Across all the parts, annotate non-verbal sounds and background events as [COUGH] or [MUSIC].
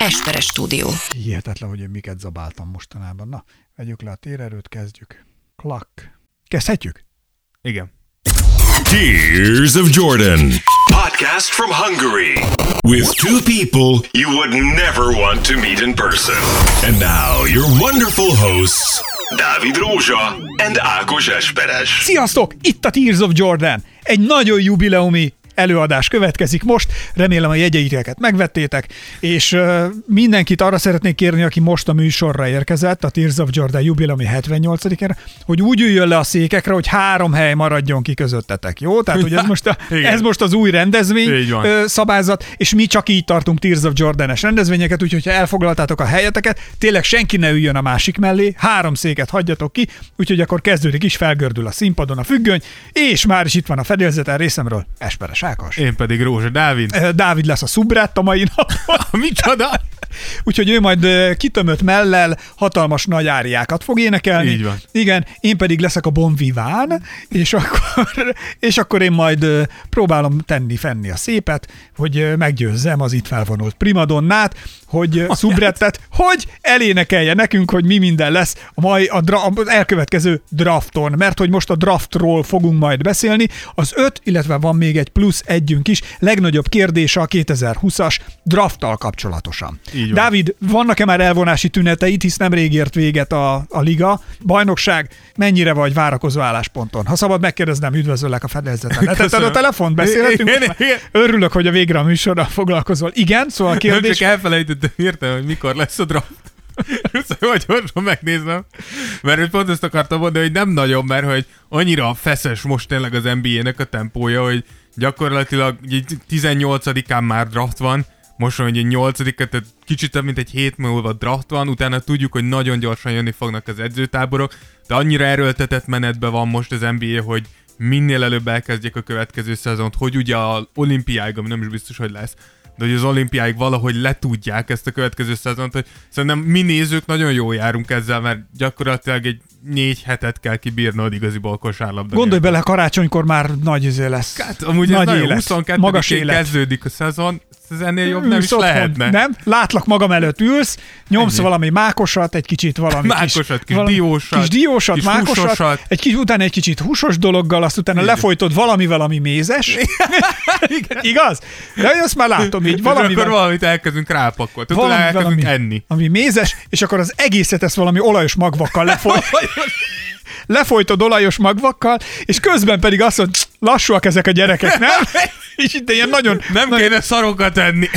Esperes stúdió. Hihetetlen, hogy én miket zabáltam mostanában. Na, vegyük le a térerőt, kezdjük. Klak. Kezdhetjük? Igen. Tears of Jordan. Podcast from Hungary. With two people you would never want to meet in person. And now your wonderful hosts, Dávid Rózsa and Ákos Esperes. Sziasztok! Itt a Tears of Jordan. Egy nagyon jubileumi előadás következik most. Remélem a jegyeiteket megvettétek, és uh, mindenkit arra szeretnék kérni, aki most a műsorra érkezett, a Tears of Jordan jubileumi 78 ére hogy úgy üljön le a székekre, hogy három hely maradjon ki közöttetek, jó? Tehát, hogy ez [LAUGHS] most, a, ez most az új rendezvény uh, szabályzat, és mi csak így tartunk Tears of Jordan-es rendezvényeket, úgyhogy ha elfoglaltátok a helyeteket, tényleg senki ne üljön a másik mellé, három széket hagyjatok ki, úgyhogy akkor kezdődik is, felgördül a színpadon a függöny, és már is itt van a fedélzeten részemről, Esperes Ákos. Én pedig Rózsa Dávid. Dávid lesz a szubrát a mai napon. [LAUGHS] Micsoda? Úgyhogy ő majd kitömött mellel hatalmas nagy áriákat fog énekelni. Így van. Igen, én pedig leszek a Bon Viván, és akkor, [LAUGHS] és akkor én majd próbálom tenni fenni a szépet, hogy meggyőzzem az itt felvonult primadonnát, hogy szubrettet, hogy elénekelje nekünk, hogy mi minden lesz a mai a dra- az elkövetkező drafton, mert hogy most a draftról fogunk majd beszélni. Az öt, illetve van még egy plusz együnk is, legnagyobb kérdése a 2020-as drafttal kapcsolatosan. Így van. Dávid, vannak-e már elvonási tüneteit, hisz nem rég ért véget a, a liga. Bajnokság, mennyire vagy várakozó állásponton? Ha szabad megkérdeznem, üdvözöllek a fedélzeten. Letetted a telefont, beszélhetünk? Igen, már igen. Örülök, hogy a végre a műsorral foglalkozol. Igen, szóval a kérdés... csak elfelejtettem hirtelen, hogy mikor lesz a draft. [LAUGHS] Szóval gyorsan megnézem. Mert hogy pont ezt akartam mondani, hogy nem nagyon, mert hogy annyira feszes most tényleg az NBA-nek a tempója, hogy gyakorlatilag így 18-án már draft van, most van egy 8 tehát kicsit több mint egy hét múlva draft van, utána tudjuk, hogy nagyon gyorsan jönni fognak az edzőtáborok, de annyira erőltetett menetben van most az NBA, hogy minél előbb elkezdjék a következő szezont, hogy ugye a olimpiáig, ami nem is biztos, hogy lesz, de hogy az olimpiáig valahogy letudják ezt a következő szezont, hogy szerintem mi nézők nagyon jól járunk ezzel, mert gyakorlatilag egy négy hetet kell kibírnod igaziból kosárlabda. Gondolj bele, karácsonykor már nagy izé lesz. Hát, amúgy nagy ez élet, 22 magas élet. kezdődik a szezon, ez ennél jobb nem is otthon, lehetne. Nem? Látlak magam előtt ülsz, nyomsz Ennyi. valami mákosat, egy kicsit valami Mákosat, kis valami, diósat, kis diósat, kis mákosat, húsosat. egy kis, utána egy kicsit húsos dologgal, azt utána Igen. lefolytod valamivel, ami mézes. [LAUGHS] [LAUGHS] Igaz? Ja, azt már látom így, És akkor valamivel, valamit elkezdünk rápakolni. Tehát valami, elkezdünk valami, enni. ami mézes, és akkor az egészet ezt valami olajos magvakkal lefoly, [LAUGHS] lefolytod olajos magvakkal, és közben pedig azt mondod, lassúak ezek a gyerekek, nem? [LAUGHS] És itt ilyen nagyon, Nem nagyon, kéne szarokat enni.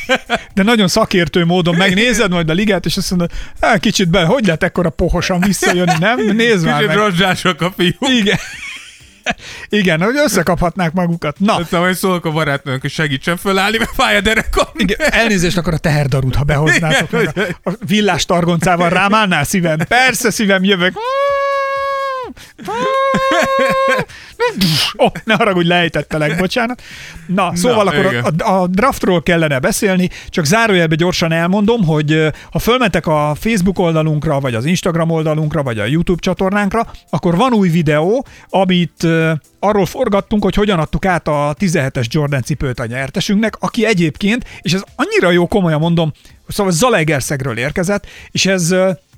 [LAUGHS] de nagyon szakértő módon megnézed majd a ligát, és azt mondod, "Á, kicsit be, hogy lehet ekkora pohosan visszajönni, nem? Nézd már Kicsit meg. rozsások a fiúk. Igen. Igen, hogy összekaphatnák magukat. Na, Aztán majd szólok a barátnőnk, hogy segítsen fölállni, mert fáj a derekam. igen, elnézést akkor a teherdarút, ha behoznátok. Igen, a, a villás targoncával rám állnál szívem. Persze szívem, jövök. Ó, oh, ne haragudj, lejtettelek, bocsánat. Na, szóval Na, akkor igen. a, a draftról kellene beszélni, csak zárójelbe gyorsan elmondom, hogy ha fölmentek a Facebook oldalunkra, vagy az Instagram oldalunkra, vagy a YouTube csatornánkra, akkor van új videó, amit arról forgattunk, hogy hogyan adtuk át a 17-es Jordan cipőt a nyertesünknek, aki egyébként, és ez annyira jó, komolyan mondom, szóval Zalaegerszegről érkezett, és ez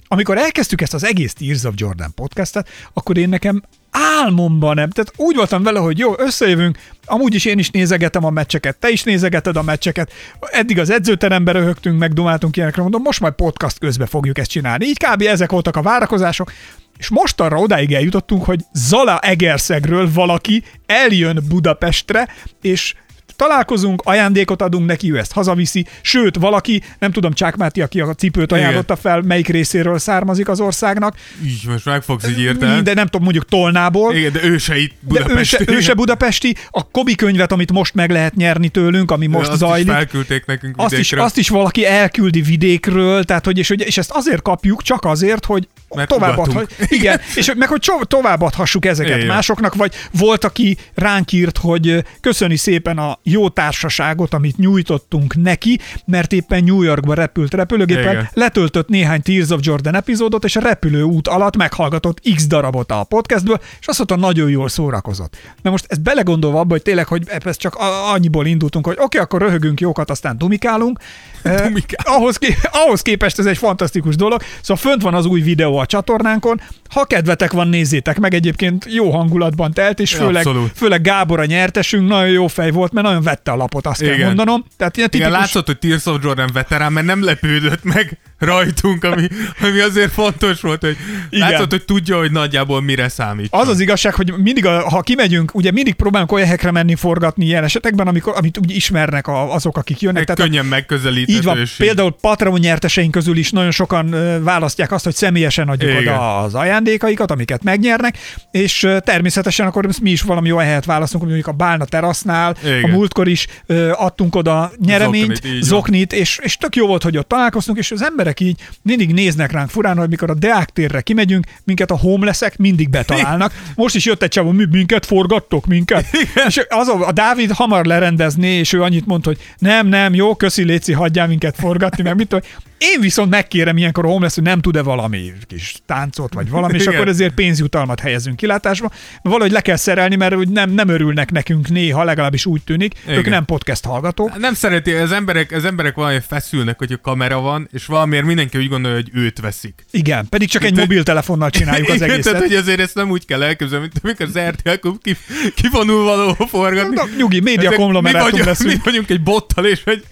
amikor elkezdtük ezt az egész Tears of Jordan podcastet, akkor én nekem álmomban nem. Tehát úgy voltam vele, hogy jó, összejövünk, amúgy is én is nézegetem a meccseket, te is nézegeted a meccseket, eddig az edzőteremben röhögtünk, meg dumáltunk ilyenekre, mondom, most majd podcast közben fogjuk ezt csinálni. Így kb. ezek voltak a várakozások, és most arra odáig eljutottunk, hogy Zala Egerszegről valaki eljön Budapestre, és találkozunk, ajándékot adunk neki, ő ezt hazaviszi, sőt, valaki, nem tudom, Csák Máté, aki a cipőt ajánlotta fel, melyik részéről származik az országnak, Így, most meg fogsz így írteni. de nem tudom, mondjuk Tolnából, Igen, de ő se itt de ő se, ő se budapesti, a Kobi könyvet, amit most meg lehet nyerni tőlünk, ami most azt zajlik, Is felküldték nekünk azt is, azt is valaki elküldi vidékről, tehát hogy, és, hogy, és ezt azért kapjuk, csak azért, hogy Mert továbbadhat, ugatunk. igen, [LAUGHS] és meg hogy továbbadhassuk ezeket Igen. másoknak, vagy volt, aki ránk írt, hogy köszöni szépen a, jó társaságot, amit nyújtottunk neki, mert éppen New Yorkba repült repülőgéppel, Igen. letöltött néhány Tears of Jordan epizódot, és a repülőút alatt meghallgatott x darabot a podcastből, és azt mondta, nagyon jól szórakozott. Na most ezt belegondolva abba, hogy tényleg, hogy ez csak annyiból indultunk, hogy oké, okay, akkor röhögünk jókat, aztán dumikálunk. [LAUGHS] Eh, Dumikálunk. ahhoz, ké- ahhoz képest ez egy fantasztikus dolog. Szóval fönt van az új videó a csatornánkon. Ha kedvetek van, nézzétek meg. Egyébként jó hangulatban telt, és főleg, Abszolút. főleg Gábor a nyertesünk nagyon jó fej volt, mert nagyon vette a lapot, azt kell Igen. mondanom. Tehát ilyen Igen, tipikus, látszott, hogy Tears of Jordan veterán, mert nem lepődött meg rajtunk, ami, ami azért fontos volt, hogy Igen. látszott, hogy tudja, hogy nagyjából mire számít. Az az igazság, hogy mindig, a, ha kimegyünk, ugye mindig próbálunk olyan helyekre menni forgatni ilyen esetekben, amikor, amit úgy ismernek a, azok, akik jönnek. Egy Tehát a- könnyen megközelíthető. Így van. Például Patreon nyerteseink közül is nagyon sokan választják azt, hogy személyesen adjuk Igen. oda az ajándékaikat, amiket megnyernek, és természetesen akkor mi is valami olyan helyet választunk, mondjuk a Bálna terasznál, Igen. a múltkor is adtunk oda nyereményt, Zoknit, zoknit, és, és tök jó volt, hogy ott találkoztunk, és az emberek így mindig néznek ránk furán, hogy mikor a Deák térre kimegyünk, minket a homelessek mindig betalálnak. [LAUGHS] Most is jött egy csávó, mi, minket forgattok, minket. [LAUGHS] És az a, a Dávid hamar lerendezné, és ő annyit mondta, hogy nem, nem, jó, köszi, Léci, hagyjál minket forgatni, meg mit tudom. Én viszont megkérem ilyenkor a homeless, hogy nem tud-e valami kis táncot, vagy valami, és Igen. akkor ezért pénzjutalmat helyezünk kilátásba. Valahogy le kell szerelni, mert úgy nem, nem örülnek nekünk néha, legalábbis úgy tűnik. Ők Igen. nem podcast hallgatók. Nem szereti, az emberek, az emberek valami feszülnek, hogy a kamera van, és valamiért mindenki úgy gondolja, hogy őt veszik. Igen, pedig csak egy Te- mobiltelefonnal csináljuk az Igen, egészet. Tehát, hogy azért ezt nem úgy kell elképzelni, mint amikor az RTL ki, kivonul valahol forgatni. Na, nyugi, média Ezek- mi konglomerátum vagyunk. Mi vagyunk egy bottal, és egy,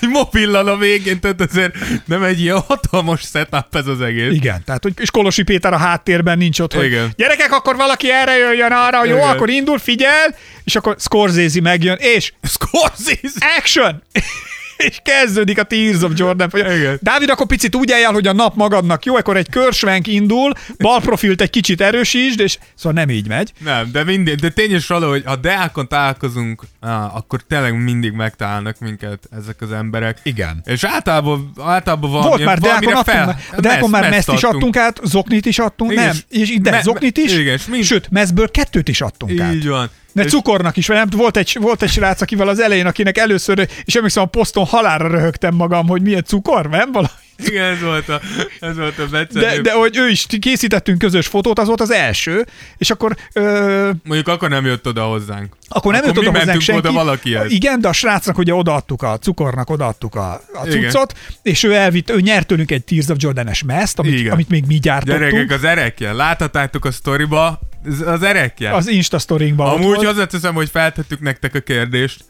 egy mobillal a végén, tehát azért nem egy ilyen hatalmas setup ez az egész. Igen, tehát hogy és Kolosi Péter a háttérben nincs ott, hogy Igen. gyerekek, akkor valaki erre jöjjön arra, jó, Igen. akkor indul, figyel, és akkor Scorsese megjön, és Scorsese! action! És kezdődik a Tears of Jordan. Igen. Dávid, akkor picit úgy eljár, hogy a nap magadnak jó, akkor egy körsvenk indul, bal profilt egy kicsit erősítsd, és szóval nem így megy. Nem, de mindig, de tényes való, hogy ha Deákon találkozunk, á, akkor tényleg mindig megtalálnak minket ezek az emberek. Igen. És általában, általában valami, Volt már Deákon adtunk, fel, a Deákon már meszt is adtunk át, zoknit is adtunk, Igen, nem, és- és de me- zoknit is, igen, és mind- sőt, mezből kettőt is adtunk át. Így van. És- cukornak is, nem, volt egy, volt egy srác, akivel az elején, akinek először, és emlékszem, a poszton halálra röhögtem magam, hogy milyen cukor, nem? Valami. Igen, ez volt a, ez volt a De, becsenő. de hogy ő is készítettünk közös fotót, az volt az első, és akkor ö, Mondjuk akkor nem jött oda hozzánk. akkor nem Akkor jött oda hozzánk senki. oda valakihez. Igen, de a srácnak ugye odaadtuk a cukornak, odaadtuk a, a Igen. cuccot, és ő elvitt, ő nyert tőlünk egy Tears of Jordan-es mezt, amit, Igen. amit még mi gyártottunk. Gyerekek, az erekje. Láthatátok a sztoriba, az erekje. az Insta sztorinkban Amúgy hozzáteszem, hogy feltettük nektek a kérdést,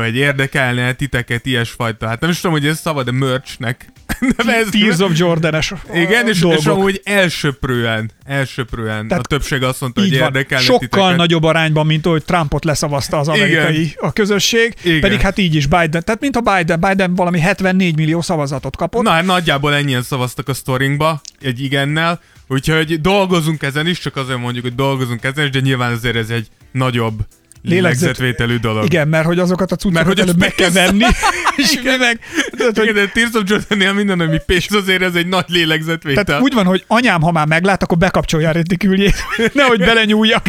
hogy érdekelne titeket ilyesfajta. Hát nem is tudom, hogy ez szabad a merchnek. [LAUGHS] De ez Tears of Jordan-es igen, és, és dolgok. amúgy elsöprően, elsöprően Tehát a többség azt mondta, hogy érdekelne Sokkal titeket. nagyobb arányban, mint ahogy Trumpot leszavazta az amerikai Igen. a közösség, Igen. pedig hát így is Biden. Tehát mint a Biden, Biden valami 74 millió szavazatot kapott. Na, hát nagyjából ennyien szavaztak a sztorinkba, egy igennel, úgyhogy dolgozunk ezen is, csak azért mondjuk, hogy dolgozunk ezen is, de nyilván azért ez egy nagyobb lélegzetvételű dolog. Igen, mert hogy azokat a cuccokat Mert hogy előbb meg kell venni, [LAUGHS] és mi meg... Tehát, hogy, Igen, de Tears of Jordan-nél minden, ami pénz, azért ez egy nagy lélegzetvétel. tehát úgy van, hogy anyám, ha már meglát, akkor bekapcsolja a retiküljét, [LAUGHS] nehogy belenyúljak.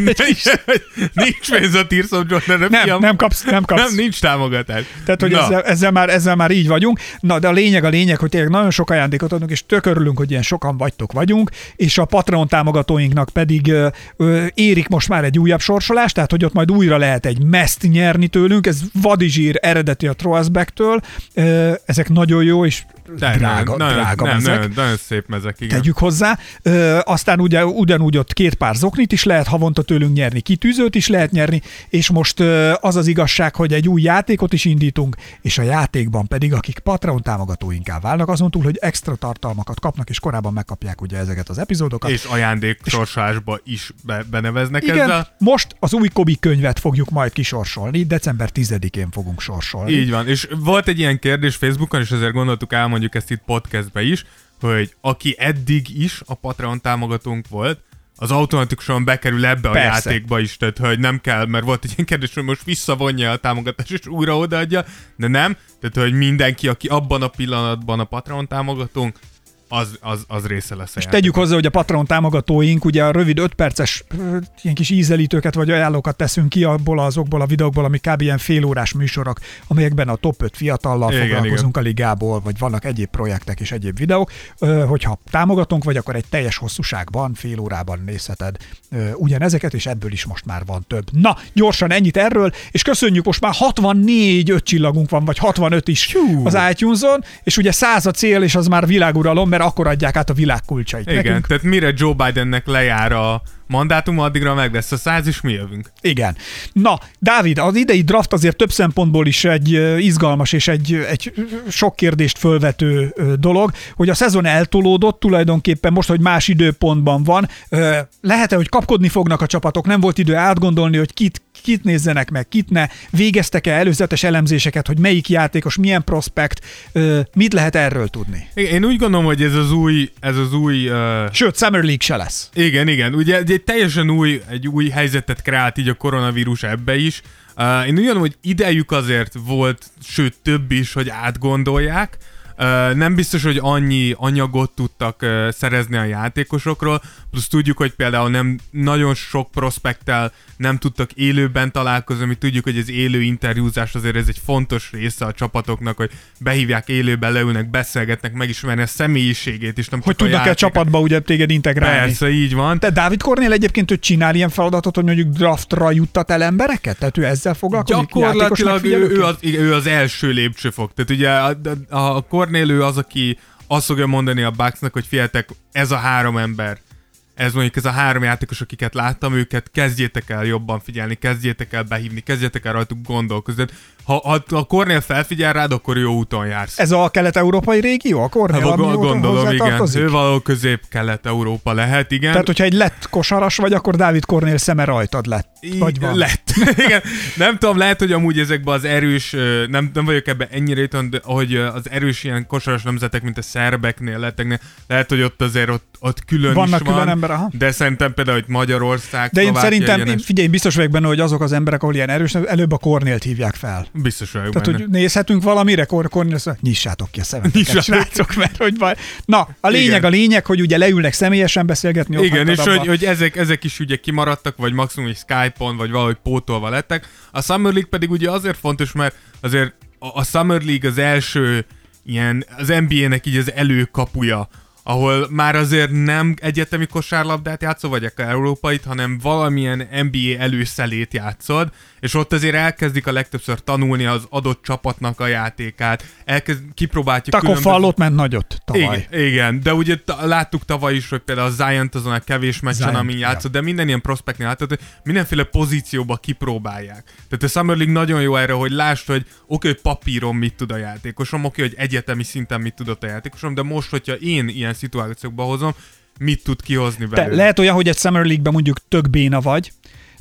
[LAUGHS] nincs pénz a Tears of Jordan-re, Nem, fiam. nem kapsz, nem kapsz. Nem, nincs támogatás. Tehát, hogy Na, ezzel, ezzel, már, ezzel már így vagyunk. Na, de a lényeg a lényeg, hogy tényleg nagyon sok ajándékot adunk, és tök örülünk, hogy ilyen sokan vagytok vagyunk, és a Patreon támogatóinknak pedig ö, ö, érik most már egy újabb sorsolás, tehát hogy ott majd újra lehet egy meszt nyerni tőlünk, ez vadizsír eredeti a Trollsback-től, Ö, ezek nagyon jó, és de, drága, nagyon, drága nem, mezek. nagyon, nagyon szép mezek, igen. tegyük hozzá. Ö, aztán ugye ugyanúgy ott két pár zoknit is lehet havonta tőlünk nyerni, kitűzőt is lehet nyerni, és most ö, az az igazság, hogy egy új játékot is indítunk, és a játékban pedig, akik Patreon támogatóinká válnak, azon túl, hogy extra tartalmakat kapnak, és korábban megkapják ugye ezeket az epizódokat. És ajándék sorsolásba is be, beneveznek igen, ezzel. most az új Kobi könyvet fogjuk majd kisorsolni, december 10-én fogunk sorsolni. Így van, és volt egy ilyen kérdés Facebookon, és ezért gondoltuk elmondjuk ezt itt podcastbe is, hogy aki eddig is a Patreon támogatónk volt, az automatikusan bekerül ebbe a Persze. játékba is, tehát hogy nem kell, mert volt egy ilyen kérdés, hogy most visszavonja a támogatást, és újra odaadja, de nem, tehát hogy mindenki, aki abban a pillanatban a Patreon támogatónk, az, az, az része lesz És tegyük hozzá, hogy a Patreon támogatóink ugye a rövid 5 perces ilyen kis ízelítőket vagy ajánlókat teszünk ki abból azokból a videókból, ami kb. ilyen félórás műsorok, amelyekben a top 5 fiatallal Igen, foglalkozunk a ligából, vagy vannak egyéb projektek és egyéb videók. Hogyha támogatónk vagy, akkor egy teljes hosszúságban, fél órában nézheted ugyanezeket, és ebből is most már van több. Na, gyorsan ennyit erről, és köszönjük, most már 64 öt csillagunk van, vagy 65 is Hú. az iTunes-on, és ugye 100 a cél, és az már világuralom, mert akkor adják át a világ kulcsait. Igen, Nekünk tehát mire Joe Bidennek lejár a mandátum, addigra meg lesz a száz, és mi jövünk. Igen. Na, Dávid, az idei draft azért több szempontból is egy izgalmas és egy, egy sok kérdést fölvető dolog, hogy a szezon eltolódott tulajdonképpen most, hogy más időpontban van. Lehet-e, hogy kapkodni fognak a csapatok, nem volt idő átgondolni, hogy kit, kit nézzenek meg, kit ne. Végeztek-e előzetes elemzéseket, hogy melyik játékos, milyen prospekt, mit lehet erről tudni? Én úgy gondolom, hogy ez az új, ez az új uh, Sőt, Summer League se lesz. Igen, igen. Ugye egy teljesen új, egy új helyzetet kreált így a koronavírus ebbe is. Uh, én úgy gondolom, hogy idejük azért volt, sőt több is, hogy átgondolják. Nem biztos, hogy annyi anyagot tudtak szerezni a játékosokról, plusz tudjuk, hogy például nem nagyon sok prospekttel nem tudtak élőben találkozni, mi tudjuk, hogy az élő interjúzás azért ez egy fontos része a csapatoknak, hogy behívják élőben, leülnek, beszélgetnek, megismerni a személyiségét is. Nem Hogy a tudnak-e játék- csapatba ugye téged integrálni? Persze, így van. De Dávid Kornél egyébként ő csinál ilyen feladatot, hogy mondjuk draftra juttat el embereket? Tehát ő ezzel foglalkozik? Gyakorlatilag ő, ő, az, ő az első lépcsőfok. Tehát ugye a, a, a Cornél ő az, aki azt fogja mondani a Bucksnak, hogy figyeljetek, ez a három ember, ez mondjuk ez a három játékos, akiket láttam, őket kezdjétek el jobban figyelni, kezdjétek el behívni, kezdjétek el rajtuk gondolkozni. Ha, ha a Cornél felfigyel rád, akkor jó úton jársz. Ez a kelet-európai régió, a Kornél, Ha, ami gondolom, igen. Ő valahol közép-kelet-európa lehet, igen. Tehát, hogyha egy lett kosaras vagy, akkor Dávid Kornél szeme rajtad lett. Vagy van. Lett. [LAUGHS] Igen. Nem tudom, lehet, hogy amúgy ezekben az erős, nem, nem vagyok ebben ennyire itthon, de hogy az erős ilyen kosaras nemzetek, mint a szerbeknél, letteknél, lehet, hogy ott azért ott, ott külön Vannak is van. külön ember, aha. De szerintem például, hogy Magyarország, De én Szlovákia, szerintem, én, figyelj, biztos vagyok benne, hogy azok az emberek, ahol ilyen erős, előbb a Kornélt hívják fel. Biztos vagyok Tehát, benne. hogy nézhetünk valamire, Kornél azt mondja, nyissátok ki a szemeteket, [LAUGHS] Nyissátok. srácok, mert hogy van. Na, a lényeg Igen. a lényeg, hogy ugye leülnek személyesen beszélgetni. Igen, és abba. hogy, hogy ezek, ezek is ugye kimaradtak, vagy maximum egy Skype-on, vagy valahogy pótolva lettek. A Summer League pedig ugye azért fontos, mert azért a, a Summer League az első ilyen, az NBA-nek így az előkapuja, ahol már azért nem egyetemi kosárlabdát játszol, vagy akár európait, hanem valamilyen NBA előszelét játszod, és ott azért elkezdik a legtöbbször tanulni az adott csapatnak a játékát, elkezd, kipróbáljuk Takov fallott ment nagyot tavaly. igen, igen, de ugye ta- láttuk tavaly is, hogy például a Zion azon a kevés meccsen, Ziont, amin játszott, de minden ilyen prospektnél látod, hogy mindenféle pozícióba kipróbálják. Tehát a Summer League nagyon jó erre, hogy lásd, hogy oké, hogy papíron mit tud a játékosom, oké, hogy egyetemi szinten mit tudott a játékosom, de most, hogyha én ilyen szituációkba hozom, mit tud kihozni Te, belőle. lehet olyan, hogy egy Summer League-ben mondjuk tök béna vagy,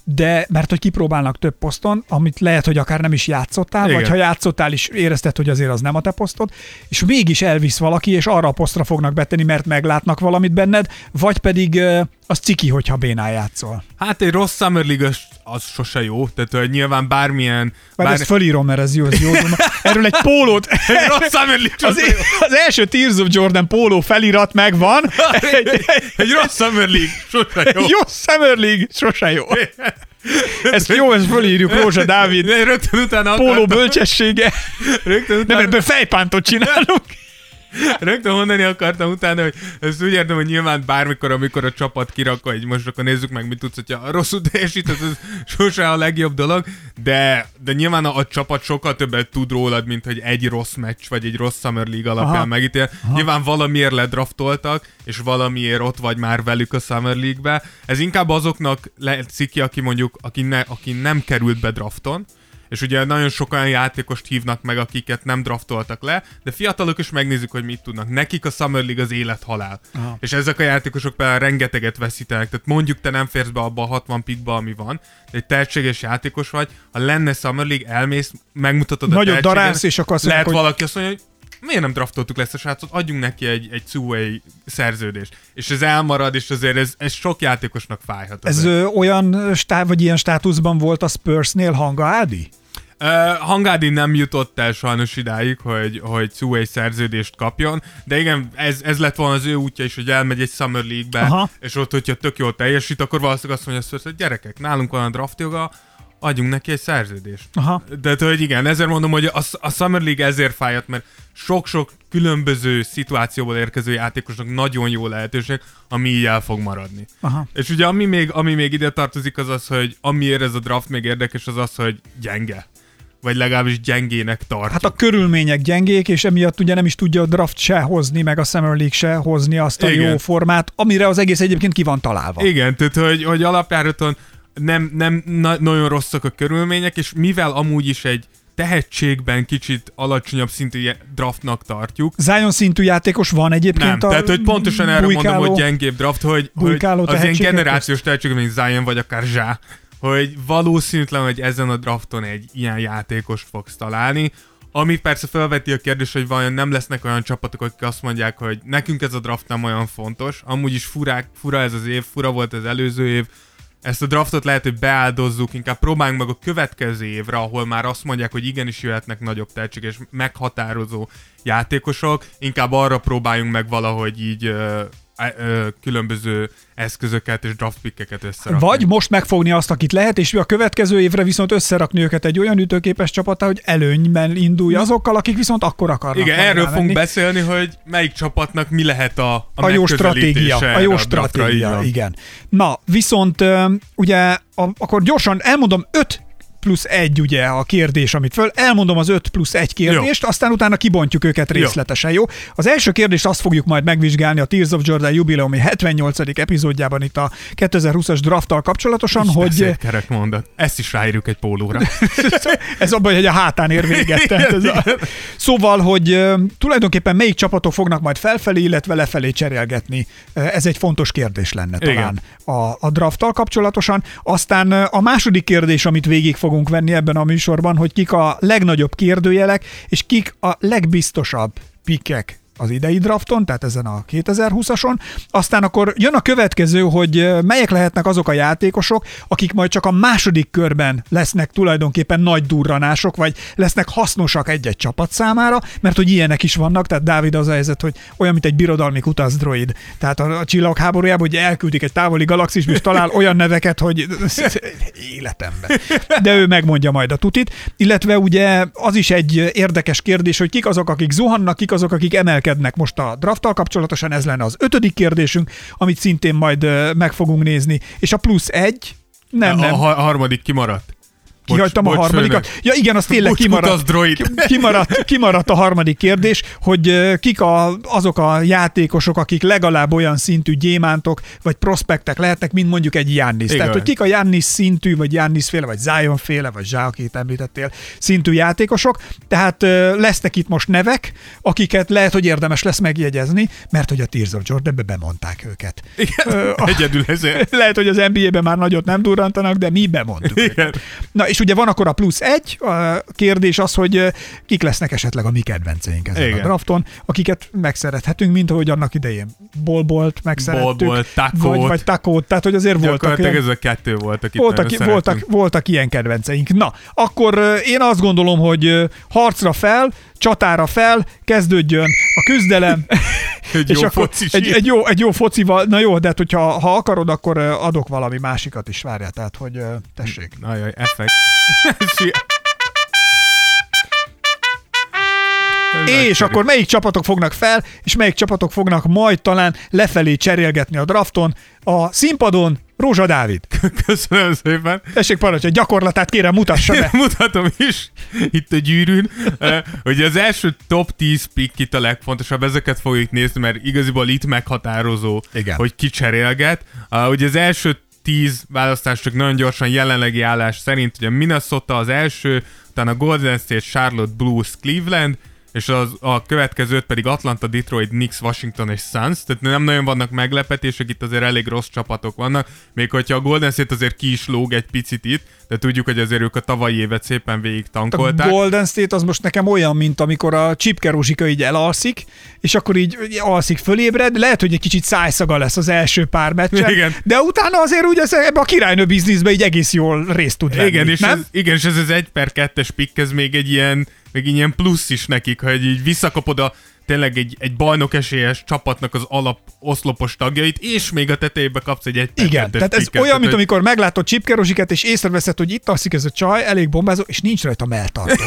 de mert hogy kipróbálnak több poszton, amit lehet, hogy akár nem is játszottál, Igen. vagy ha játszottál is érezted, hogy azért az nem a te posztod, és mégis elvisz valaki, és arra a posztra fognak betenni, mert meglátnak valamit benned, vagy pedig az ciki, hogyha bénán játszol. Hát egy rossz Summer League az, az sose jó, tehát hogy nyilván bármilyen... Bár ezt fölírom, mert ez jó, ez jó. Erről egy pólót, [LAUGHS] egy rossz Summer League az, jó. az első Tears of Jordan póló felirat megvan. egy, [LAUGHS] egy, egy rossz Summer League sose jó. Jó Summer League, sose jó. Ezt jó, ezt fölírjuk, Rózsa Dávid. Rögtön utána Póló bölcsessége. rögtön Nem, utána, ebből fejpántot csinálunk. Rögtön mondani akartam utána, hogy ezt úgy értem, hogy nyilván bármikor, amikor a csapat kirakva, hogy most akkor nézzük meg, mit tudsz, hogyha rosszul teljesít, ez, ez sose a legjobb dolog, de, de nyilván a, a csapat sokkal többet tud rólad, mint hogy egy rossz meccs, vagy egy rossz Summer League alapján Aha. megítél. Nyilván valamiért ledraftoltak, és valamiért ott vagy már velük a Summer League-be. Ez inkább azoknak látszik ki, aki mondjuk, aki, ne, aki nem került be drafton, és ugye nagyon sok olyan játékost hívnak meg, akiket nem draftoltak le, de fiatalok is megnézik, hogy mit tudnak. Nekik a Summer League az élet-halál. Aha. És ezek a játékosok például rengeteget veszítenek. Tehát mondjuk te nem férsz be abba a 60 pikba, ami van, de egy tehetséges játékos vagy, ha lenne Summer League, elmész, megmutatod a tehetségedet, darálsz, és akkor azt lehet hogy- valaki azt mondja, hogy miért nem draftoltuk le ezt a srácot, adjunk neki egy, egy two-way szerződést. És ez elmarad, és azért ez, ez sok játékosnak fájhat. Ez azért. ö, olyan stá, vagy ilyen státuszban volt a Spursnél Hanga Ádi? Uh, Hangádi nem jutott el sajnos idáig, hogy, hogy Suway szerződést kapjon, de igen, ez, ez lett volna az ő útja is, hogy elmegy egy Summer League-be, Aha. és ott, hogyha tök jól teljesít, akkor valószínűleg azt mondja, hogy gyerekek, nálunk van a draft joga, adjunk neki egy szerződést. Aha. De hogy igen, ezért mondom, hogy a, a Summer League ezért fájt, mert sok-sok különböző szituációból érkező játékosnak nagyon jó lehetőség, ami így el fog maradni. Aha. És ugye ami még, ami még ide tartozik az az, hogy amiért ez a draft még érdekes, az az, hogy gyenge. Vagy legalábbis gyengének tartjuk. Hát a körülmények gyengék, és emiatt ugye nem is tudja a draft se hozni, meg a Summer League se hozni azt a Igen. jó formát, amire az egész egyébként ki van találva. Igen, tehát hogy, hogy alapjáraton nem, nem na- nagyon rosszak a körülmények, és mivel amúgy is egy tehetségben kicsit alacsonyabb szintű draftnak tartjuk, Zion szintű játékos van egyébként nem, a tehát hogy pontosan erre mondom, hogy gyengébb draft, hogy, hogy az ilyen generációs tehetség, mint Zion vagy akár Zsá, hogy valószínűtlen, hogy ezen a drafton egy ilyen játékos fogsz találni, ami persze felveti a kérdés, hogy vajon nem lesznek olyan csapatok, akik azt mondják, hogy nekünk ez a draft nem olyan fontos, amúgy is furák, fura ez az év, fura volt az előző év, ezt a draftot lehet, hogy beáldozzuk, inkább próbáljunk meg a következő évre, ahol már azt mondják, hogy igenis jöhetnek nagyobb tehetség és meghatározó játékosok, inkább arra próbáljunk meg valahogy így különböző eszközöket és draft pickeket összerakni. Vagy most megfogni azt, akit lehet, és a következő évre viszont összerakni őket egy olyan ütőképes csapatá, hogy előnyben indulj azokkal, akik viszont akkor akarnak. Igen, erről fogunk beszélni, hogy melyik csapatnak mi lehet a, a, a jó stratégia, a jó így stratégia, igen. Na, viszont ugye, a, akkor gyorsan elmondom öt plusz egy ugye a kérdés, amit föl. Elmondom az 5 plusz egy kérdést, jó. aztán utána kibontjuk őket részletesen, jó? Az első kérdést azt fogjuk majd megvizsgálni a Tears of Jordan jubileumi 78. epizódjában itt a 2020-as drafttal kapcsolatosan, Is hogy kerek mondat. Ezt is ráírjuk egy pólóra. [LAUGHS] ez abban, hogy a hátán ér véget. Tehát ez a... Szóval, hogy tulajdonképpen melyik csapatok fognak majd felfelé, illetve lefelé cserélgetni. Ez egy fontos kérdés lenne talán a, a drafttal kapcsolatosan. Aztán a második kérdés, amit végig fogunk venni ebben a műsorban, hogy kik a legnagyobb kérdőjelek, és kik a legbiztosabb pikek az idei drafton, tehát ezen a 2020-ason. Aztán akkor jön a következő, hogy melyek lehetnek azok a játékosok, akik majd csak a második körben lesznek tulajdonképpen nagy durranások, vagy lesznek hasznosak egy-egy csapat számára, mert hogy ilyenek is vannak, tehát Dávid az a helyzet, hogy olyan, mint egy birodalmi kutasz droid. Tehát a, a csillag háborújában, hogy elküldik egy távoli galaxisba, és talál [LAUGHS] olyan neveket, hogy [LAUGHS] életemben. De ő megmondja majd a tutit. Illetve ugye az is egy érdekes kérdés, hogy kik azok, akik zuhannak, kik azok, akik emelkednek most a drafttal kapcsolatosan. Ez lenne az ötödik kérdésünk, amit szintén majd meg fogunk nézni. És a plusz egy, nem, a, nem. a ha- harmadik kimaradt. Bocs- Kihagytam a bocs, harmadikat. főnök. Ja igen, az tényleg Bocs, kimaradt. Kimaradt, kimaradt a harmadik kérdés, hogy kik a, azok a játékosok, akik legalább olyan szintű gyémántok, vagy prospektek lehetnek, mint mondjuk egy Jannis. Igen. Tehát, hogy kik a Jannis szintű, vagy Jannis féle, vagy Zion féle, vagy Zsá, akit említettél, szintű játékosok. Tehát lesznek itt most nevek, akiket lehet, hogy érdemes lesz megjegyezni, mert hogy a Tears of Jordanbe bemondták őket. Igen, Ö, a- egyedül ezért. [LAUGHS] lehet, hogy az NBA-ben már nagyot nem durrantanak, de mi bemondtuk. Igen. Na, és ugye van akkor a plusz egy, a kérdés az, hogy kik lesznek esetleg a mi kedvenceink ezen Igen. a drafton, akiket megszerethetünk, mint ahogy annak idején Bolbolt megszerettük. Bolbolt, Takót. Vagy, vagy Takót, tehát hogy azért voltak, olyan- ez a kettő volt, akit voltak, voltak, voltak ilyen kedvenceink. Na, akkor én azt gondolom, hogy harcra fel, csatára fel, kezdődjön a küzdelem. [LAUGHS] Egy jó foci egy, egy, jó, egy jó focival, na jó, de hát, hogyha ha akarod, akkor adok valami másikat is, várjál, tehát, hogy tessék. Ajaj, effekt. [LAUGHS] Si- Ez És akkor melyik csapatok fognak fel, és melyik csapatok fognak majd talán lefelé cserélgetni a drafton. A színpadon Rózsa Dávid. [LAUGHS] Köszönöm szépen. Tessék parancsolj, gyakorlatát kérem mutassa be. [LAUGHS] Mutatom is itt a gyűrűn, eh, hogy az első top 10 pick itt a legfontosabb, ezeket fogjuk nézni, mert igaziból itt meghatározó, Igen. hogy ki cserélget. Uh, ugye az első 10 választás csak nagyon gyorsan jelenlegi állás szerint, ugye Minnesota az első, utána Golden State, Charlotte, Blues, Cleveland, és az, a következőt pedig Atlanta, Detroit, Knicks, Washington és Suns, tehát nem nagyon vannak meglepetések, itt azért elég rossz csapatok vannak, még hogyha a Golden State azért ki is lóg egy picit itt, de tudjuk, hogy azért ők a tavalyi évet szépen végig tankolták. A Golden State az most nekem olyan, mint amikor a Csipke Rózsika így elalszik, és akkor így alszik, fölébred, lehet, hogy egy kicsit szájszaga lesz az első pár meccsen, Igen. de utána azért úgy ebbe a királynő bizniszbe így egész jól részt tud venni, Igen, és nem? ez, igen, és ez az 1 per 2-es pikk, ez még egy ilyen, még ilyen plusz is nekik, hogy így visszakapod a tényleg egy, egy bajnok esélyes csapatnak az alap oszlopos tagjait, és még a tetejébe kapsz egy 1 per Igen, 2-es tehát ez pikket, olyan, mint hogy- amikor meglátod Csipke Rózsikát, és észreveszed, hogy itt alszik ez a csaj, elég bombázó, és nincs rajta melltartó.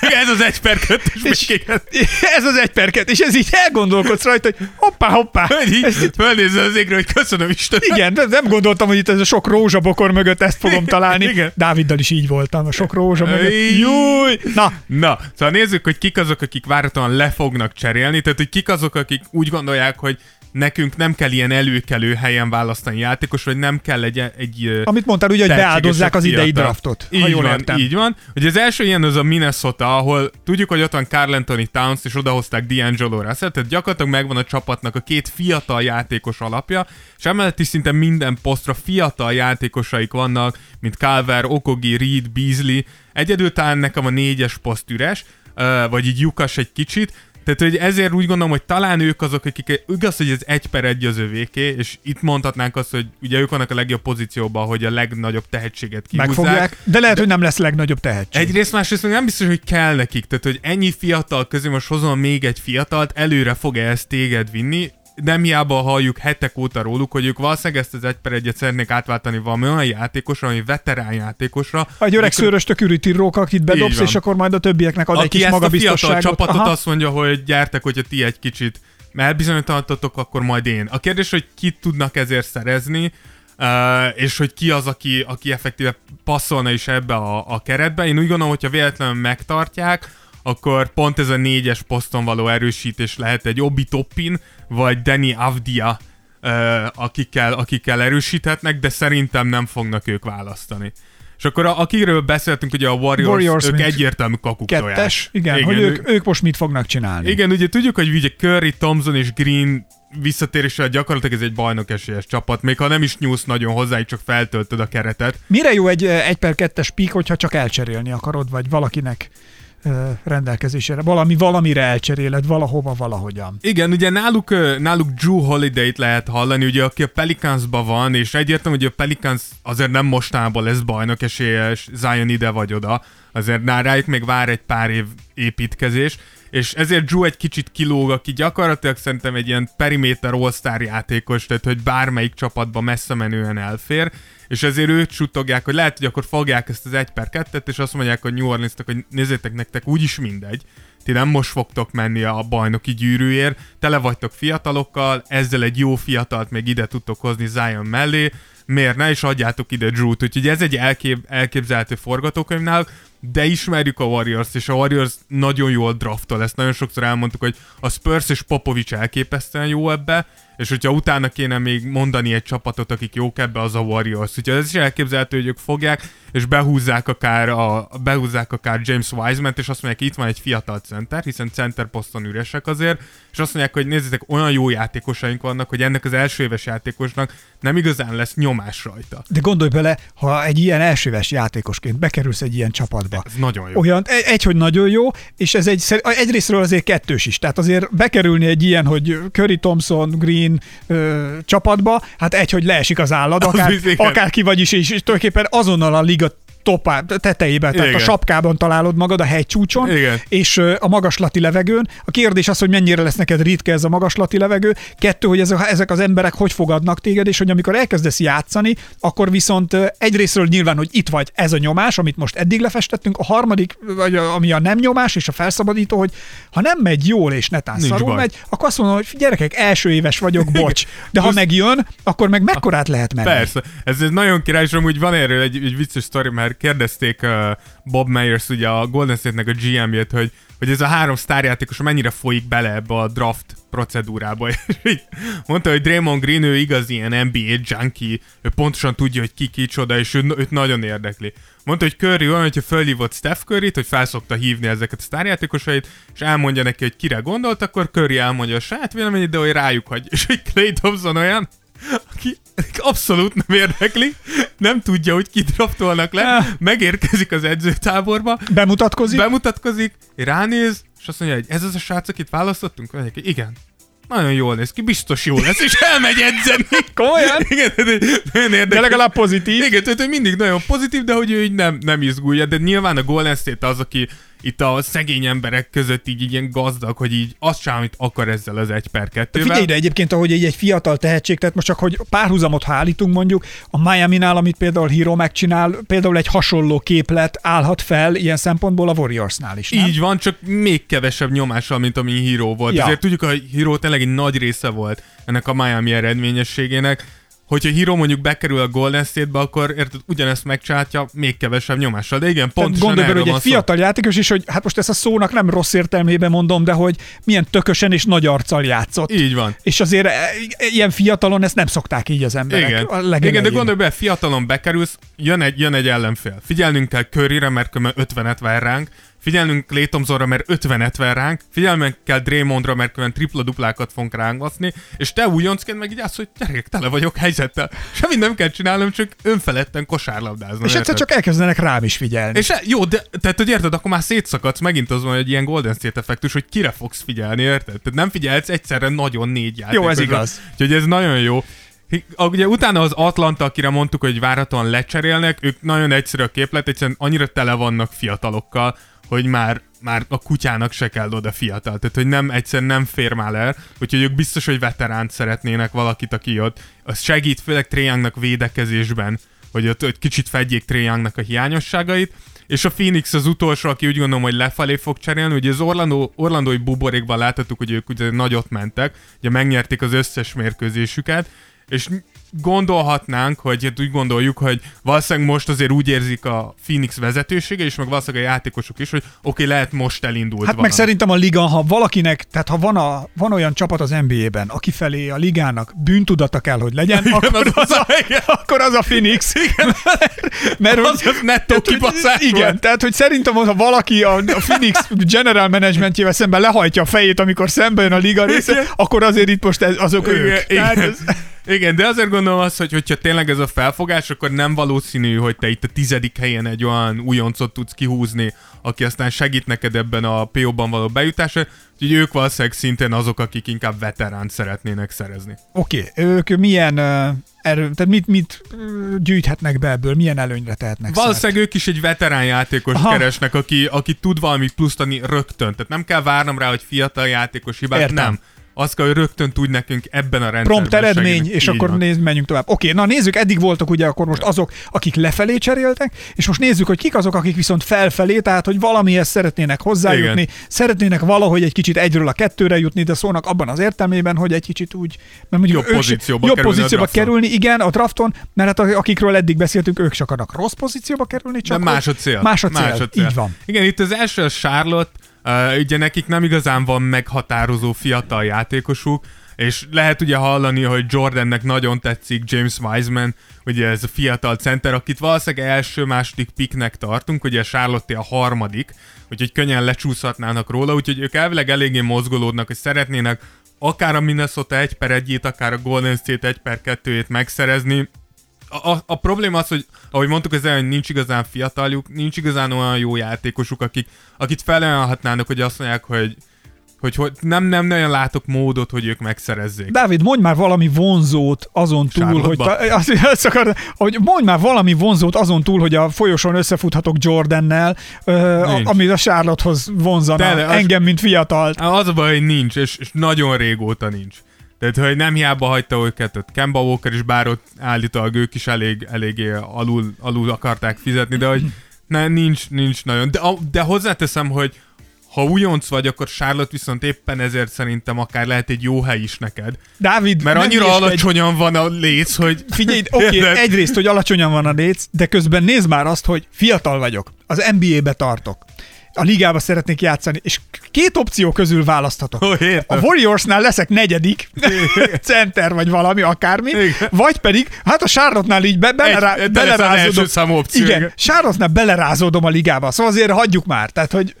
ez az 1 per 2-es és ez az egy perket, [LAUGHS] és ez így elgondolkodsz rajta, hogy hoppá, hoppá. Hogy így Ez, fölnézel az égre, hogy köszönöm Isten. igen, de nem gondoltam, hogy itt ez a sok rózsabokor mögött ezt fogom találni. Igen. Dáviddal is így voltam, a sok rózsa mögött. Júj! Na, Na, szóval nézzük, hogy kik azok, akik várhatóan le fognak cserélni, tehát hogy kik azok, akik úgy gondolják, hogy nekünk nem kell ilyen előkelő helyen választani játékos, vagy nem kell egy, egy amit mondtál, ugye, hogy beáldozzák az idei draftot. Így ha jól van, értem. így van. Ugye az első ilyen az a Minnesota, ahol tudjuk, hogy ott van Carl Anthony Towns, és odahozták D'Angelo Russell, tehát gyakorlatilag megvan a csapatnak a két fiatal játékos alapja, és emellett is szinte minden posztra fiatal játékosaik vannak, mint Calver, Okogi, Reed, Beasley. Egyedül talán nekem a négyes poszt üres, vagy így lyukas egy kicsit, tehát, hogy ezért úgy gondolom, hogy talán ők azok, akik, igaz, hogy ez egy per egy az övéké, és itt mondhatnánk azt, hogy ugye ők vannak a legjobb pozícióban, hogy a legnagyobb tehetséget kihúzzák. Megfogják, de lehet, hogy nem lesz legnagyobb tehetség. Egyrészt, másrészt meg nem biztos, hogy kell nekik, tehát hogy ennyi fiatal közé most hozom még egy fiatalt, előre fog-e ezt téged vinni, nem hiába halljuk hetek óta róluk, hogy ők valószínűleg ezt az egy per egyet szeretnék átváltani valami olyan játékosra, ami veterán játékosra. Egy öreg Mikor- szőrös töküríti rók, akit bedobsz, és akkor majd a többieknek ad egy aki kis ezt a fiatal magabiztosságot. csapatot Aha. azt mondja, hogy gyertek, hogyha ti egy kicsit elbizonyítottatok, akkor majd én. A kérdés, hogy kit tudnak ezért szerezni, Uh, és hogy ki az, aki, aki effektíve passzolna is ebbe a, a keretbe. Én úgy gondolom, hogyha véletlenül megtartják, akkor pont ez a négyes poszton való erősítés lehet egy Obi Toppin, vagy Danny Avdia, akikkel, akikkel erősíthetnek, de szerintem nem fognak ők választani. És akkor a, akiről beszéltünk, ugye a Warriors, Warriors, ők mint egyértelmű kakuktojás. Kettes, igen, igen, hogy ők, ők most mit fognak csinálni. igen, ugye tudjuk, hogy ugye Curry, Thompson és Green visszatéréssel gyakorlatilag ez egy bajnok esélyes csapat, még ha nem is nyúlsz nagyon hozzá, csak feltöltöd a keretet. Mire jó egy 1 per 2-es pík, hogyha csak elcserélni akarod, vagy valakinek rendelkezésére, valami valamire elcseréled, valahova, valahogyan. Igen, ugye náluk, náluk Drew Holiday-t lehet hallani, ugye aki a Pelicansban van, és egyértelmű, hogy a Pelicans azért nem mostanában lesz bajnok esélyes, Zion ide vagy oda, azért ná, rájuk még vár egy pár év építkezés, és ezért Drew egy kicsit kilóg, aki gyakorlatilag szerintem egy ilyen periméter all játékos, tehát hogy bármelyik csapatba messze menően elfér, és ezért őt suttogják, hogy lehet, hogy akkor fogják ezt az 1 per 2 és azt mondják a New Orleansnak, hogy nézzétek nektek úgyis mindegy, ti nem most fogtok menni a bajnoki gyűrűért, tele vagytok fiatalokkal, ezzel egy jó fiatalt még ide tudtok hozni Zion mellé, miért ne, és adjátok ide Drew-t. Úgyhogy ez egy elkép, elképzelhető forgatókönyv náluk, de ismerjük a Warriors-t, és a Warriors nagyon jól draftol, ezt nagyon sokszor elmondtuk, hogy a Spurs és Popovics elképesztően jó ebbe, és hogyha utána kéne még mondani egy csapatot, akik jók ebbe, az a Warriors. Úgyhogy ez is elképzelhető, hogy ők fogják, és behúzzák akár, a, behúzzák akár James Wiseman-t, és azt mondják, itt van egy fiatal center, hiszen center poszton üresek azért, és azt mondják, hogy nézzétek, olyan jó játékosaink vannak, hogy ennek az első éves játékosnak nem igazán lesz nyomás rajta. De gondolj bele, ha egy ilyen elsőves játékosként bekerülsz egy ilyen csapatba, Ez nagyon jó. olyan, egy, hogy nagyon jó, és ez egy, egyrésztről azért kettős is. Tehát azért bekerülni egy ilyen, hogy Curry, Thompson, Green ö, csapatba, hát egy, hogy leesik az állad, akár, bizony, igen. akár ki vagy is, és, és tulajdonképpen azonnal a liga topá, tetejében, tehát Igen. a sapkában találod magad, a hegycsúcson, Igen. és a magaslati levegőn. A kérdés az, hogy mennyire lesz neked ritka ez a magaslati levegő. Kettő, hogy ezek, ezek az emberek hogy fogadnak téged, és hogy amikor elkezdesz játszani, akkor viszont egyrésztről nyilván, hogy itt vagy ez a nyomás, amit most eddig lefestettünk, a harmadik, vagy a, ami a nem nyomás és a felszabadító, hogy ha nem megy jól és netán Nincs szarul baj. megy, akkor azt mondom, hogy gyerekek, első éves vagyok, bocs. De ha megjön, akkor meg mekkorát lehet menni. Persze, ez egy nagyon király, és amúgy van erről egy, egy vicces sztori, mert mert kérdezték Bob Myers, ugye a Golden State-nek a GM-jét, hogy, hogy ez a három sztárjátékos mennyire folyik bele ebbe a draft procedúrába. [LAUGHS] És így mondta, hogy Draymond Green, ő igazi ilyen NBA junkie, ő pontosan tudja, hogy ki kicsoda, és ő, őt nagyon érdekli. Mondta, hogy Curry olyan, hogyha fölhívott Steph curry hogy felszokta hívni ezeket a sztárjátékosait, és elmondja neki, hogy kire gondolt, akkor Curry elmondja a saját véleményét, de hogy rájuk hagy. [LAUGHS] És hogy Clay Thompson olyan, aki abszolút nem érdekli, nem tudja, hogy kidraftolnak le, megérkezik az edzőtáborba, Bemutatkozik? bemutatkozik, ránéz, és azt mondja, hogy ez az a srác, akit választottunk? Mondja, hogy igen. Nagyon jól néz ki, biztos jó lesz, és elmegy edzeni. [LAUGHS] Komolyan? Igen, de- de- nagyon érdekes. De legalább pozitív. Igen, tehát mindig nagyon pozitív, de hogy ő így nem, nem izgulja, de nyilván a Golden State az, aki itt a szegény emberek között így, így ilyen gazdag, hogy így azt sem, amit akar ezzel az egy per kettővel. Figyelj ide egyébként, ahogy egy, egy fiatal tehetség, tehát most csak, hogy párhuzamot ha állítunk mondjuk, a Miami-nál, amit például Hero megcsinál, például egy hasonló képlet állhat fel ilyen szempontból a Warriorsnál is, nem? Így van, csak még kevesebb nyomással, mint ami Hero volt. Ja. Ezért tudjuk, hogy Hero tényleg egy nagy része volt ennek a Miami eredményességének. Hogyha Hero mondjuk bekerül a Golden State-be, akkor érted, ugyanezt megcsinálja még kevesebb nyomással. De igen, pontosan gondolj bele, erről hogy egy szó. fiatal játékos is, hogy hát most ezt a szónak nem rossz értelmében mondom, de hogy milyen tökösen és nagy arccal játszott. Így van. És azért e, ilyen fiatalon ezt nem szokták így az emberek. Igen. Igen, de gondolj be, fiatalon bekerülsz, jön egy, jön egy ellenfél. Figyelnünk kell Curryre, mert különben 50-et vár ránk. Figyelnünk Clay Thompsonra, mert 50-et vár ránk. Figyelnünk kell Draymondra, mert különben tripla-duplákat fogunk ránk baszni. És te újoncként meg így állsz, hogy gyerekek, tele vagyok helyzettel. Semmit nem kell csinálnom, csak önfeledten kosárlabdáznom. És egyszer csak elkezdenek rám is figyelni. És e- jó, de tehát, hogy érted, akkor már szétszakadsz, megint az van, hogy ilyen Golden State effektus, hogy kire fogsz figyelni, érted? Tehát nem figyelsz egyszerre nagyon négy játékosra. ez igaz. Úgyhogy ez nagyon jó. Ugye utána az Atlanta, akire mondtuk, hogy várhatóan lecserélnek, ők nagyon egyszerű a képlet, egyszerűen annyira tele vannak fiatalokkal, hogy már, már a kutyának se kell oda fiatal. Tehát, hogy nem, egyszerűen nem fér már el, úgyhogy ők biztos, hogy veteránt szeretnének valakit, aki ott. Az segít főleg Trae védekezésben, hogy ott hogy kicsit fedjék Trae a hiányosságait. És a Phoenix az utolsó, aki úgy gondolom, hogy lefelé fog cserélni. Ugye az Orlando, Orlandói buborékban láthattuk, hogy ők ugye nagyot mentek, ugye megnyerték az összes mérkőzésüket, és gondolhatnánk, hogy hát úgy gondoljuk, hogy valószínűleg most azért úgy érzik a Phoenix vezetősége, és meg valószínűleg a játékosok is, hogy oké, okay, lehet most elindult Hát meg valami. szerintem a liga, ha valakinek, tehát ha van, a, van olyan csapat az NBA-ben, aki felé a ligának bűntudata kell, hogy legyen, Igen, akkor, az az, az a, igen. akkor az a Phoenix. [LAUGHS] Igen. [LAUGHS] Mert, Az az nettó tehát, kibaszás Igen, volt. tehát hogy szerintem, ha valaki a, a Phoenix general managementjével szemben lehajtja a fejét, amikor szembe jön a liga része, Igen. akkor azért itt most ez, azok Igen, ők. Tehát igen. ez, Igen, de azért gondolom azt, hogy hogyha tényleg ez a felfogás, akkor nem valószínű, hogy te itt a tizedik helyen egy olyan újoncot tudsz kihúzni, aki aztán segít neked ebben a PO-ban való bejutásra, úgyhogy ők valószínűleg szintén azok, akik inkább veteránt szeretnének szerezni. Oké, okay. ők milyen uh, erő, tehát mit, mit gyűjthetnek be ebből, milyen előnyre tehetnek szert? Valószínűleg ők is egy veterán játékos Aha. keresnek, aki, aki tud valamit pluszt adni rögtön. Tehát nem kell várnom rá, hogy fiatal játékos hibát, Értem. nem. Azt kell, hogy rögtön tudj nekünk ebben a rendszerben prompt eredmény, segíteni. és Így akkor van. nézd, menjünk tovább. Oké, na nézzük, eddig voltak ugye akkor most azok, akik lefelé cseréltek, és most nézzük, hogy kik azok, akik viszont felfelé, tehát hogy valamihez szeretnének hozzájutni, Igen. szeretnének valahogy egy kicsit egyről a kettőre jutni, de szónak abban az értelmében, hogy egy kicsit úgy, mert mondjuk Jobb pozícióba jobb kerülni a pozícióba kerülni, igen, a drafton, mert hát a- akikről eddig beszéltünk, ők csak akarnak rossz pozícióba kerülni, csak De hogy- másodcél. Másodcél, Másodcél. így van. Igen, itt az első a Charlotte, uh, ugye nekik nem igazán van meghatározó fiatal játékosuk, és lehet ugye hallani, hogy Jordannek nagyon tetszik James Wiseman, ugye ez a fiatal center, akit valószínűleg első-második picknek tartunk, ugye Charlotte a harmadik, úgyhogy könnyen lecsúszhatnának róla, úgyhogy ők elvileg eléggé mozgolódnak, hogy szeretnének akár a Minnesota 1 per 1 akár a Golden State 1 per 2 megszerezni, a, a, a probléma az, hogy ahogy mondtuk az elején, hogy nincs igazán fiataljuk, nincs igazán olyan jó játékosuk, akik, akit felajánlhatnának, hogy azt mondják, hogy, hogy, hogy nem, nem nagyon látok módot, hogy ők megszerezzék. Dávid, mondj már valami vonzót azon túl, hogy, ta, azt, azt akar, hogy mondj már valami vonzót azon túl, hogy a folyosón összefuthatok Jordannel, ö, ami a Charlottehoz vonzana De, de az- engem, mint fiatalt. Az a baj, hogy nincs, és, és nagyon régóta nincs. Tehát, hogy nem hiába hagyta őket ott Kemba Walker is, bár ott állítólag ők is elég, eléggé alul, alul akarták fizetni, de hogy ne, nincs, nincs nagyon. De, de hozzáteszem, hogy ha újonc vagy, akkor Charlotte viszont éppen ezért szerintem akár lehet egy jó hely is neked. Dávid, Mert annyira alacsonyan van a léc, hogy... Figyelj, [LAUGHS] oké, okay, egyrészt, hogy alacsonyan van a léc, de közben nézd már azt, hogy fiatal vagyok, az NBA-be tartok, a ligába szeretnék játszani, és két opció közül választhatok. Értem. A Warriorsnál leszek negyedik, [LAUGHS] center vagy valami, akármi, Igen. vagy pedig, hát a Charlotte-nál így be, belerá, Egy- belerázódom. számú opció, igen. Igen, Charlotte-nál belerázódom a ligába, szóval azért hagyjuk már. Tehát, hogy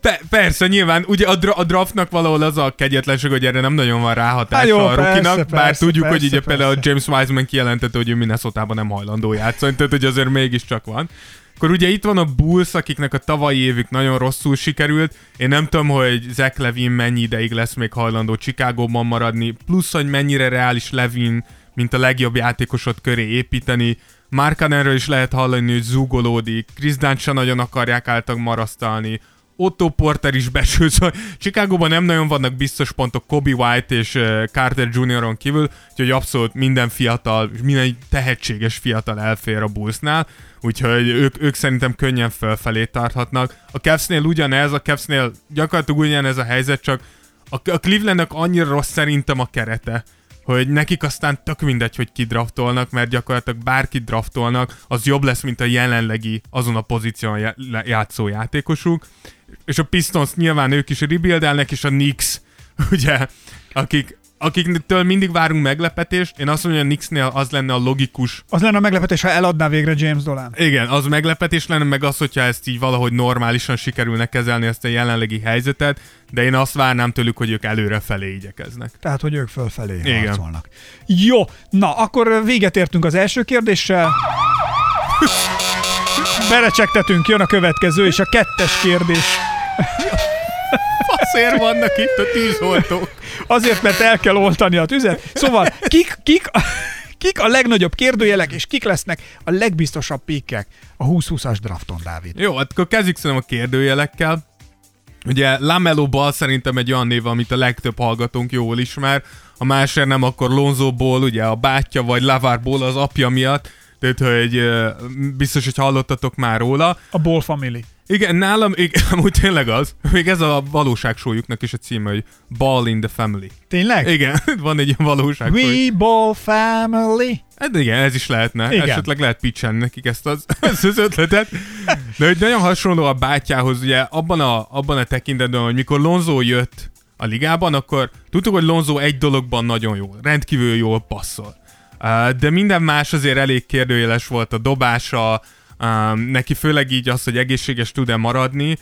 Pe- persze, nyilván, ugye a, dra- a draftnak valahol az a kegyetlenség, hogy erre nem nagyon van ráhatása Hát jó, a rukinak, persze, bár persze, tudjuk, hogy persze, ugye például persze. James Wiseman kijelentette, hogy ő minnesota nem hajlandó játszani, tehát hogy azért mégiscsak van. Akkor ugye itt van a Bulls, akiknek a tavalyi évük nagyon rosszul sikerült. Én nem tudom, hogy Zach Levin mennyi ideig lesz még hajlandó Chicagóban maradni, plusz, hogy mennyire reális Levin, mint a legjobb játékosod köré építeni. Markanenről is lehet hallani, hogy zúgolódik, Dunn se nagyon akarják által marasztalni, Otto Porter is besült, szóval Chicagóban nem nagyon vannak biztos pontok Kobe White és Carter Jr.-on kívül, úgyhogy abszolút minden fiatal, minden tehetséges fiatal elfér a Bullsnál, úgyhogy ők, ők szerintem könnyen fölfelé tarthatnak. A Cavsnél ugyanez, a Cavsnél gyakorlatilag ugyanez a helyzet, csak a, a Clevelandnek annyira rossz szerintem a kerete, hogy nekik aztán tök mindegy, hogy kidraftolnak, mert gyakorlatilag bárkit draftolnak, az jobb lesz, mint a jelenlegi azon a pozíción játszó játékosuk. És a Pistons nyilván ők is rebuildelnek, és a Knicks, [LAUGHS] ugye, akik, akiktől mindig várunk meglepetést, én azt mondom, hogy a Knicksnél az lenne a logikus az lenne a meglepetés, ha eladná végre James Dolan. igen, az meglepetés lenne, meg az, hogyha ezt így valahogy normálisan sikerülne kezelni ezt a jelenlegi helyzetet, de én azt várnám tőlük, hogy ők előre felé igyekeznek. Tehát, hogy ők fölfelé Igen. harcolnak. Jó, na, akkor véget értünk az első kérdéssel. [LAUGHS] Berecsektetünk, jön a következő, és a kettes kérdés. Azért vannak itt a tűzoltók. Azért, mert el kell oltani a tüzet. Szóval, kik, kik, kik a legnagyobb kérdőjelek, és kik lesznek a legbiztosabb pikkek a 2020-as drafton, Dávid? Jó, hát akkor kezdjük szerintem a kérdőjelekkel. Ugye Lamelo Ball szerintem egy olyan név, amit a legtöbb hallgatónk jól ismer. Ha másért nem, akkor Lonzo Ball, ugye a bátyja, vagy Lavar Ball az apja miatt. Tehát, hogy biztos, hogy hallottatok már róla. A Ball Family. Igen, nálam, igen, [LAUGHS] amúgy tényleg az. Még ez a valóságsójuknak is a címe, hogy Ball in the Family. Tényleg? Igen, [LAUGHS] van egy ilyen valóságsó. We Ball Family. Hát igen, ez is lehetne. Igen. Igen. Esetleg lehet pitchen nekik ezt az, [LAUGHS] ezt az ötletet. De hogy nagyon hasonló a bátyához, ugye abban a, abban a tekintetben, hogy mikor Lonzo jött a ligában, akkor tudtuk, hogy Lonzo egy dologban nagyon jó, rendkívül jól passzol. De minden más azért elég kérdőjeles volt a dobása, neki főleg így az, hogy egészséges tud-e maradni.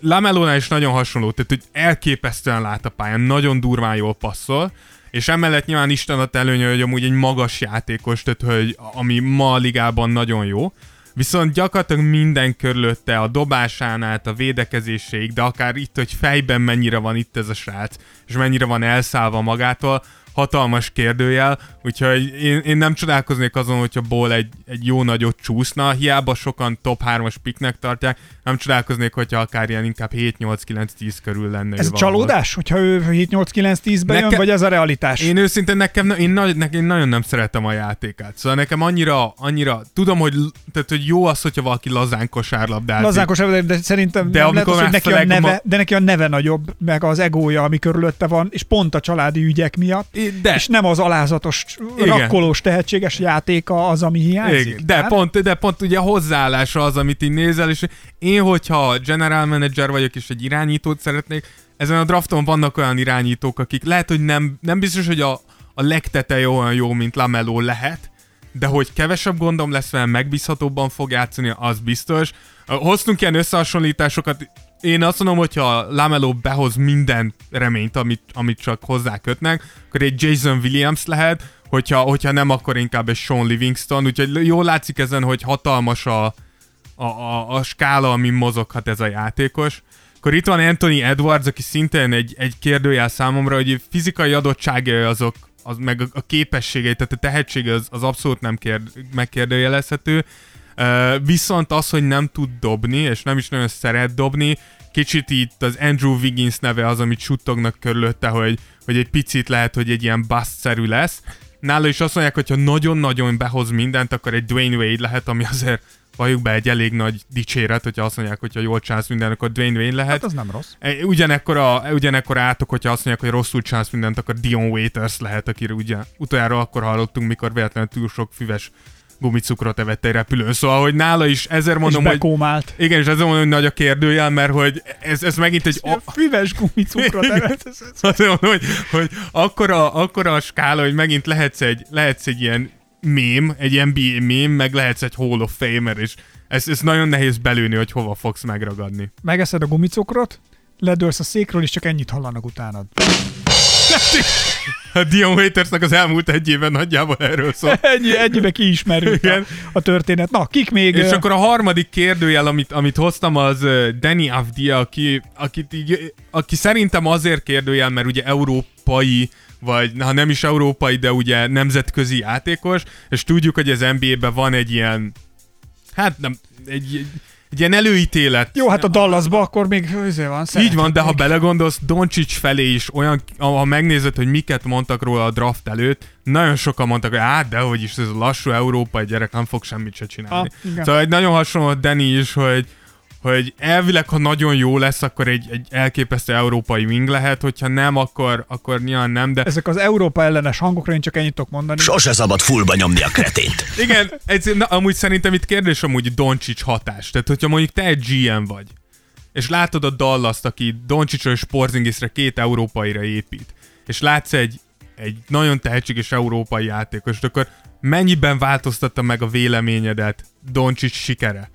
Lamelónál is nagyon hasonló, tehát hogy elképesztően lát a pályán, nagyon durván jól passzol, és emellett nyilván Isten a előnye, hogy amúgy egy magas játékos, tehát hogy ami ma a ligában nagyon jó. Viszont gyakorlatilag minden körülötte, a dobásán át, a védekezéséig, de akár itt, hogy fejben mennyire van itt ez a srác, és mennyire van elszállva magától, hatalmas kérdőjel, úgyhogy én, én nem csodálkoznék azon, hogyha Ball egy, egy jó nagyot csúszna, hiába sokan top 3-as picknek tartják, nem csodálkoznék, hogyha akár ilyen inkább 7-8-9-10 körül lenne. Ez csalódás, hogyha ő 7-8-9-10-ben jön, vagy ez a realitás? Én őszintén nekem, én, nagy, nekem, én nagyon nem szeretem a játékát. Szóval nekem annyira, annyira, tudom, hogy, tehát, hogy jó az, hogyha valaki lazán kosárlabdázik. Lazánkos, de szerintem De nem lehet az, hogy neki a, neve, ma- de neki a neve nagyobb, meg az egója, ami körülötte van, és pont a családi ügyek miatt, De, és nem az alázatos, Igen. rakkolós, tehetséges játéka az, ami hiányzik. Igen, de, pont, de pont ugye a hozzáállása az, amit így nézel, és én, hogyha general manager vagyok, és egy irányítót szeretnék, ezen a drafton vannak olyan irányítók, akik lehet, hogy nem, nem biztos, hogy a, a legteteje olyan jó, mint Lamelo lehet, de hogy kevesebb gondom lesz vele, megbízhatóbban fog játszani, az biztos. Hoztunk ilyen összehasonlításokat, én azt mondom, hogyha Lamelo behoz minden reményt, amit, amit csak hozzá kötnek, akkor egy Jason Williams lehet, hogyha, hogyha nem, akkor inkább egy Sean Livingston, úgyhogy jól látszik ezen, hogy hatalmas a, a, a, a skála, amin mozoghat ez a játékos. Akkor itt van Anthony Edwards, aki szintén egy, egy kérdőjel számomra, hogy fizikai adottságai azok, az, meg a, a képességei, tehát a tehetsége az, az abszolút nem kérd, megkérdőjelezhető. Viszont az, hogy nem tud dobni, és nem is nagyon szeret dobni, kicsit itt az Andrew Wiggins neve az, amit suttognak körülötte, hogy, hogy egy picit lehet, hogy egy ilyen bust-szerű lesz. nála is azt mondják, hogyha nagyon-nagyon behoz mindent, akkor egy Dwayne Wade lehet, ami azért valljuk be egy elég nagy dicséret, hogyha azt mondják, hogyha jól csinálsz mindent, akkor Dwayne Wayne lehet. Hát az nem rossz. Ugyanekkor, a, ugyanekkor átok, hogyha azt mondják, hogy rosszul csinálsz mindent, akkor Dion Waiters lehet, akire ugye utoljára akkor hallottunk, mikor véletlenül túl sok füves gumicukrot evett egy repülőn. Szóval, hogy nála is ezért mondom, és hogy bekómált. igen, és ezért mondom, hogy nagy a kérdőjel, mert hogy ez, ez megint egy... A füves gumicukrot evett. ez- ez- Azt mondom, hogy, hogy akkora, akkora a skála, hogy megint lehetsz egy, lehetsz egy ilyen mém, egy NBA mém, meg lehetsz egy Hall of Famer, és ez, ez nagyon nehéz belőni, hogy hova fogsz megragadni. Megeszed a gumicukrot, ledőlsz a székről, és csak ennyit hallanak utánad. A Dion Waitersnek az elmúlt egy évben nagyjából erről szól. [LAUGHS] Ennyi, ennyibe kiismerült a, a történet. Na, kik még? És akkor a harmadik kérdőjel, amit, amit hoztam, az Danny Avdia, aki, akit így, aki szerintem azért kérdőjel, mert ugye európai, vagy ha nem is európai, de ugye nemzetközi játékos, és tudjuk, hogy az NBA-ben van egy ilyen, hát nem, egy, egy, egy ilyen előítélet. Jó, hát a Dallasba akkor még azért van. Így van, de ha belegondolsz, Doncsics felé is olyan, ha megnézed, hogy miket mondtak róla a draft előtt, nagyon sokan mondtak, hogy hát, de hogy is ez a lassú európai gyerek nem fog semmit se csinálni. Ah, igen. szóval egy nagyon hasonló Danny is, hogy hogy elvileg, ha nagyon jó lesz, akkor egy, egy elképesztő európai wing lehet, hogyha nem, akkor, akkor nyilván nem, de Ezek az Európa ellenes hangokra én csak ennyit tudok mondani. Sose szabad fullba nyomni a kretént. igen, ez, na, amúgy szerintem itt kérdés amúgy Doncsics hatás. Tehát, hogyha mondjuk te egy GM vagy, és látod a Dallas-t, aki Doncsicsra és Porzingisre két európaira épít, és látsz egy, egy nagyon tehetséges európai játékost, akkor mennyiben változtatta meg a véleményedet Doncsics sikere?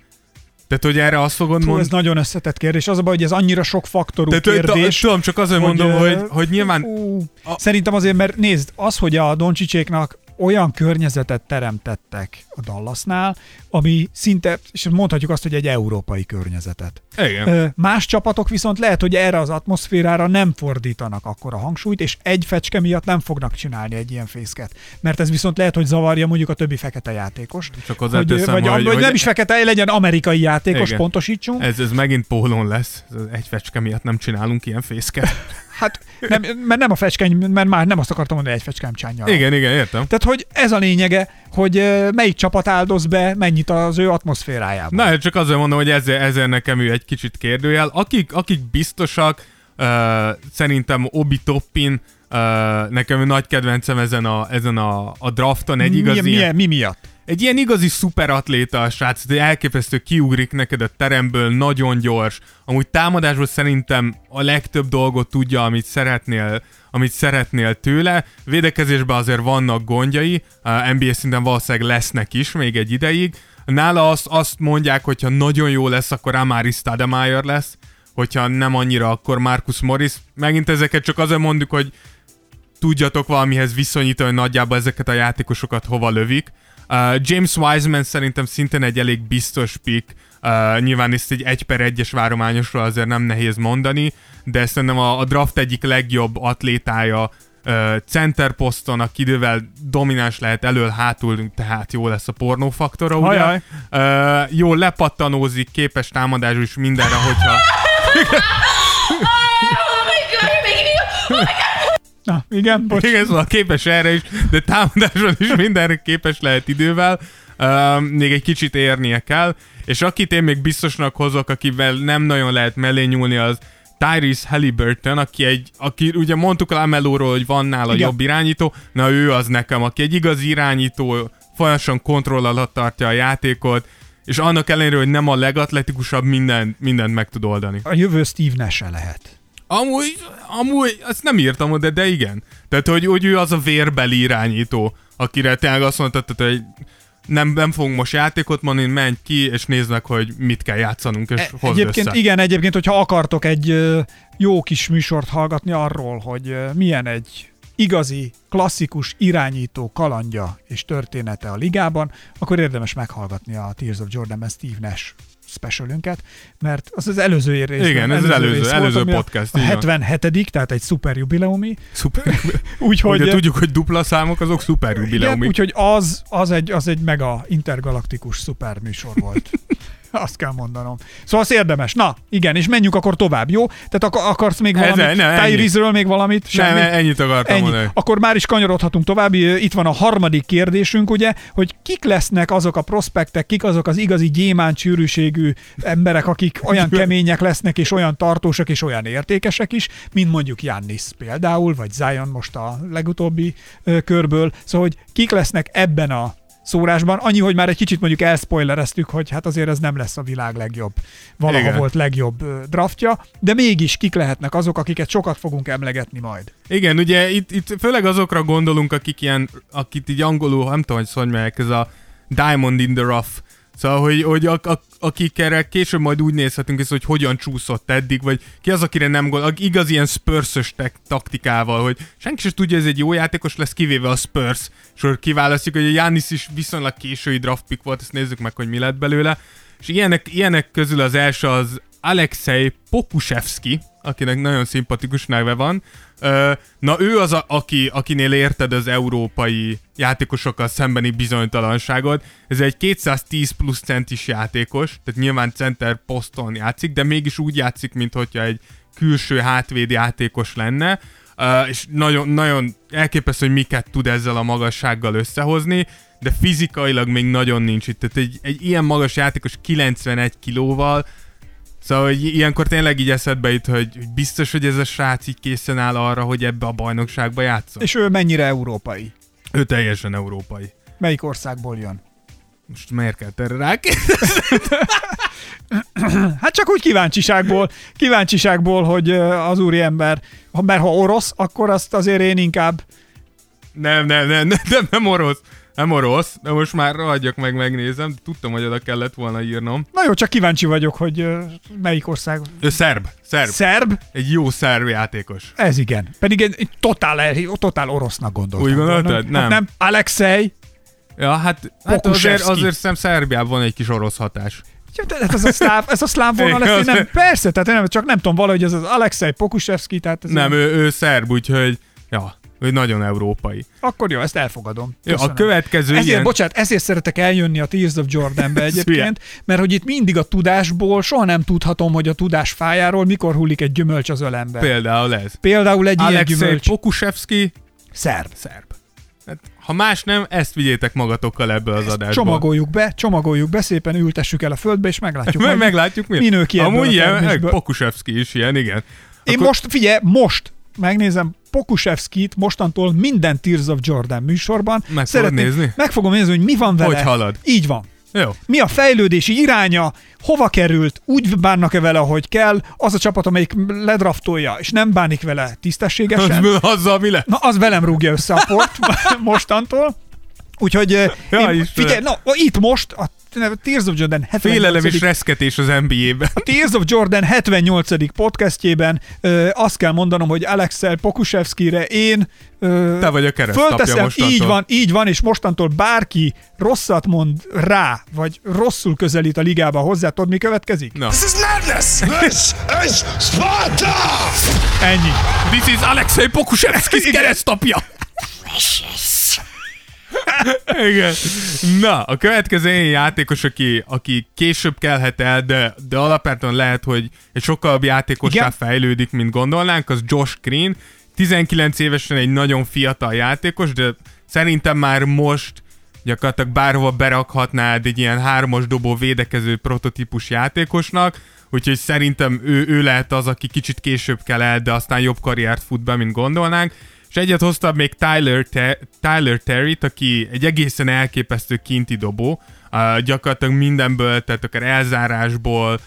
Tehát, hogy erre azt fogod mondani? ez nagyon összetett kérdés. Az a baj, hogy ez annyira sok faktorú Tehát, hogy- kérdés. tudom, csak azért mondom, ö, hogy, hogy nyilván Ú, a- Szerintem azért, mert nézd, az, hogy a Doncsicséknak olyan környezetet teremtettek a Dallasnál, ami szinte, és mondhatjuk azt, hogy egy európai környezetet. igen. Más csapatok viszont lehet, hogy erre az atmoszférára nem fordítanak akkor a hangsúlyt, és egy fecske miatt nem fognak csinálni egy ilyen fészket. Mert ez viszont lehet, hogy zavarja mondjuk a többi fekete játékost. Csak Hogy, hozzáteszem, vagy, hogy, hogy nem is fekete, legyen amerikai játékos, Igen. pontosítsunk. ez, ez megint pólón lesz. Egy fecske miatt nem csinálunk ilyen fészket. [LAUGHS] Hát nem, mert nem a fecskeny, mert már nem azt akartam mondani, egy fecskám csánja. Igen, igen, értem. Tehát, hogy ez a lényege, hogy melyik csapat áldoz be mennyit az ő atmoszférájában. Na, hát csak azért mondom, hogy ezért, ezért nekem ő egy kicsit kérdőjel. Akik, akik biztosak, uh, szerintem Obi Toppin, uh, nekem nagy kedvencem ezen a, ezen a, a drafton, egy igazi, mi, mi, mi miatt? Egy ilyen igazi szuperatléta a srác, egy elképesztő kiugrik neked a teremből, nagyon gyors. Amúgy támadásból szerintem a legtöbb dolgot tudja, amit szeretnél, amit szeretnél tőle. Védekezésben azért vannak gondjai, a NBA szinten valószínűleg lesznek is még egy ideig. Nála azt, azt mondják, hogyha nagyon jó lesz, akkor Amari Stademeyer lesz, hogyha nem annyira, akkor Marcus Morris. Megint ezeket csak azért mondjuk, hogy tudjatok valamihez viszonyítani, hogy nagyjából ezeket a játékosokat hova lövik. Uh, James Wiseman szerintem szintén egy elég biztos pick. Uh, nyilván ezt egy egy per egyes várományosról azért nem nehéz mondani, de szerintem a, a draft egyik legjobb atlétája uh, center poszton, aki idővel domináns lehet elől-hátul, tehát jó lesz a pornófaktora, ugye? Ajaj. Uh, jó lepattanózik, képes támadásra is mindenre, hogyha... [LAUGHS] Na, igen, bocs. Igen, szóval képes erre is, de támadáson is mindenre képes lehet idővel. Uh, még egy kicsit érnie kell. És akit én még biztosnak hozok, akivel nem nagyon lehet mellé nyúlni, az Tyrese Halliburton, aki egy, aki ugye mondtuk a Melóról, hogy van nála Igen. jobb irányító, na ő az nekem, aki egy igazi irányító, folyamatosan kontroll alatt tartja a játékot, és annak ellenére, hogy nem a legatletikusabb, mindent, mindent meg tud oldani. A jövő Steve nash lehet. Amúgy, amúgy, azt nem írtam oda, de igen. Tehát, hogy, hogy ő az a vérbeli irányító, akire tényleg azt mondtad, tehát, hogy nem, nem fogunk most játékot mondani, menj ki, és nézd meg, hogy mit kell játszanunk, és hozd Egyébként össze. igen, egyébként, hogyha akartok egy jó kis műsort hallgatni arról, hogy milyen egy igazi, klasszikus irányító kalandja és története a ligában, akkor érdemes meghallgatni a Tears of Jordan-ben Steve Nash specialünket, mert az az előző rész. Igen, ez az előző- előző ami a- podcast, A így van. 77 tehát egy szuper jubileumi. Szuper. [LAUGHS] Úgyhogy Ugye tudjuk, hogy dupla számok, azok szuper jubileumi. úgyhogy az, az, egy, az egy mega intergalaktikus szuper műsor volt. [LAUGHS] [LAUGHS] Azt kell mondanom. Szóval az érdemes. Na, igen, és menjünk akkor tovább, jó? Tehát ak- akarsz még valamit? ne, ennyi. Tyreese-ről még valamit? Nem, Semmi? ennyit akartam Ennyi. mondani. Akkor már is kanyarodhatunk tovább. Itt van a harmadik kérdésünk, ugye, hogy kik lesznek azok a prospektek, kik azok az igazi gyémánt sűrűségű emberek, akik olyan [LAUGHS] kemények lesznek, és olyan tartósak, és olyan értékesek is, mint mondjuk Jannis például, vagy Zion most a legutóbbi körből. Szóval, hogy kik lesznek ebben a szórásban. Annyi, hogy már egy kicsit mondjuk elspoilereztük, hogy hát azért ez nem lesz a világ legjobb, valaha Igen. volt legjobb draftja, de mégis kik lehetnek azok, akiket sokat fogunk emlegetni majd. Igen, ugye itt, itt főleg azokra gondolunk, akik ilyen, akit így angolul, nem tudom, hogy szóval mondják, ez a diamond in the rough. Szóval, hogy, hogy ak, ak, akik erre később majd úgy nézhetünk, hogy hogyan csúszott eddig, vagy ki az, akire nem gondol, igaz ilyen spurs taktikával, hogy senki sem tudja, ez egy jó játékos lesz, kivéve a Spurs. És akkor kiválasztjuk, hogy a Giannis is viszonylag késői draft pick volt, ezt nézzük meg, hogy mi lett belőle. És ilyenek, ilyenek közül az első az Alexei Pokusevski, akinek nagyon szimpatikus neve van. Na ő az, a, aki, akinél érted az európai játékosokkal szembeni bizonytalanságot. Ez egy 210 plusz centis játékos, tehát nyilván center poszton játszik, de mégis úgy játszik, mint hogyha egy külső hátvéd játékos lenne. És nagyon, nagyon elképesztő, hogy miket tud ezzel a magassággal összehozni, de fizikailag még nagyon nincs itt. Tehát egy, egy ilyen magas játékos 91 kilóval, Szóval hogy ilyenkor tényleg így eszedbe jut, hogy, biztos, hogy ez a srác így készen áll arra, hogy ebbe a bajnokságba játszon. És ő mennyire európai? Ő teljesen európai. Melyik országból jön? Most miért kell erre? [COUGHS] Hát csak úgy kíváncsiságból, kíváncsiságból, hogy az úriember, mert ha orosz, akkor azt azért én inkább Nem, nem, nem, nem, nem, nem orosz. Nem orosz, de most már ragadjak meg, megnézem. Tudtam, hogy oda kellett volna írnom. Na jó, csak kíváncsi vagyok, hogy ö, melyik ország. Ő szerb. Szerb. Szerb? Egy jó szerb játékos. Ez igen. Pedig egy, egy totál, totál orosznak gondoltam. Úgy gondoltad? Nem. Hát nem. Alexei. Ja, hát, hát azért, azért szem Szerbiában van egy kis orosz hatás. Ja, de Ez a szláv, ez a szláv vonal, ezt én nem, persze, tehát nem, csak nem tudom valahogy ez az Alexei Pokusevski, tehát ez Nem, ő, ő szerb, úgyhogy ja, ő nagyon európai. Akkor jó, ezt elfogadom. Jó, a Köszönöm. következő Ezért, ilyen... bocsánat, ezért szeretek eljönni a Tears of Jordanbe [LAUGHS] egyébként, mert hogy itt mindig a tudásból soha nem tudhatom, hogy a tudás fájáról mikor hullik egy gyümölcs az ölembe. Például ez. Például egy ilyen Alexei gyümölcs. Pokusevski, Szerb. szerb. Hát, ha más nem, ezt vigyétek magatokkal ebből az adásból. Csomagoljuk be, csomagoljuk be, szépen ültessük el a földbe, és meglátjuk. Meg, meglátjuk mi. mi nő ki Amúgy ilyen, termésből. Pokusevski is ilyen, igen. Én Akkor- most, figyelj, most megnézem Pokusevskit mostantól minden Tears of Jordan műsorban. Meg fogod nézni? Meg fogom nézni, hogy mi van vele. Hogy halad? Így van. Jó. mi a fejlődési iránya, hova került, úgy bánnak-e vele, ahogy kell, az a csapat, amelyik ledraftolja, és nem bánik vele tisztességesen, Az, [LAUGHS] azzal mi lett? na az velem rúgja össze a port [LAUGHS] mostantól. Úgyhogy [LAUGHS] Ja, én, figyelj, na, itt most a Tears of Jordan 78. Félelem és reszketés az NBA-ben. A Tears of Jordan 78. podcastjében ö, azt kell mondanom, hogy Alexel Pokusevskire én ö, Te vagy a fölteszem, mostantól. így van, így van, és mostantól bárki rosszat mond rá, vagy rosszul közelít a ligába hozzá, tudod mi következik? Na. This is madness! This is Sparta! Ennyi. This is Alexei Pokusevski keresztapja. Igen. Na, a következő ilyen játékos, aki, aki később kelhet el, de, de alapvetően lehet, hogy egy sokkal játékossá Igen. fejlődik, mint gondolnánk, az Josh Green. 19 évesen egy nagyon fiatal játékos, de szerintem már most gyakorlatilag bárhova berakhatnád egy ilyen hármas dobó védekező prototípus játékosnak, úgyhogy szerintem ő, ő lehet az, aki kicsit később kell el, de aztán jobb karriert fut be, mint gondolnánk. És egyet hoztam még Tyler, Te- Tyler Terry-t, aki egy egészen elképesztő kinti dobó, uh, gyakorlatilag mindenből, tehát akár elzárásból, uh,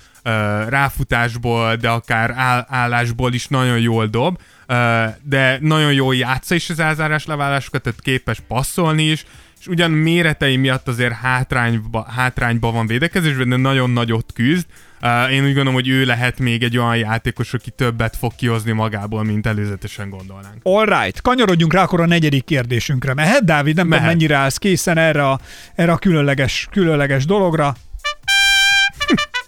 ráfutásból, de akár áll- állásból is nagyon jól dob, uh, de nagyon jól játsza is az elzárás leválásokat, tehát képes passzolni is, és ugyan méretei miatt azért hátrányba, hátrányba van védekezésben, de nagyon nagyot küzd. Uh, én úgy gondolom, hogy ő lehet még egy olyan játékos, aki többet fog kihozni magából, mint előzetesen gondolnánk. All right, kanyarodjunk rá akkor a negyedik kérdésünkre. Mehet, Dávid? Nem tudom, Mehet. mennyire állsz készen erre a, erre a különleges, különleges dologra. [LAUGHS]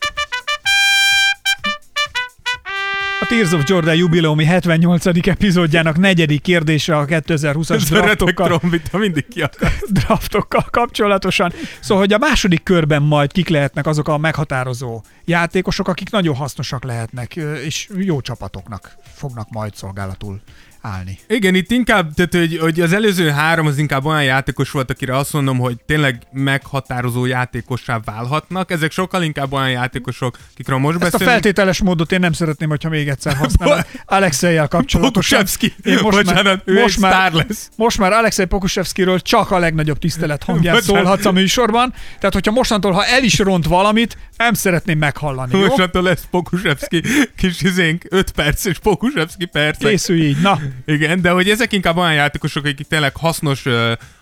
A Tears of Jordan jubileumi 78. epizódjának negyedik kérdése a 2020-as Ez a draftokkal, mindig [LAUGHS] draftokkal kapcsolatosan. Szóval, hogy a második körben majd kik lehetnek azok a meghatározó játékosok, akik nagyon hasznosak lehetnek, és jó csapatoknak fognak majd szolgálatul állni. Igen, itt inkább, tehát hogy, hogy az előző három az inkább olyan játékos volt, akire azt mondom, hogy tényleg meghatározó játékossá válhatnak. Ezek sokkal inkább olyan játékosok, akikről most Ezt a beszélünk. feltételes módot én nem szeretném, hogyha még egyszer használom. Alexejjel kapcsolatosan. Én most bocsánat, már, ő most már, lesz. most már Alexej Pokusevskiről csak a legnagyobb tisztelet Bocsánat. szólhatsz a műsorban. Tehát, hogyha mostantól, ha el is ront valamit, nem szeretném meghallani. Mostantól lesz Pokusevski kis izénk, 5 perces Pokusevski percek. Készülj így. Na, Igen, de hogy ezek inkább olyan játékosok, akik tényleg hasznos,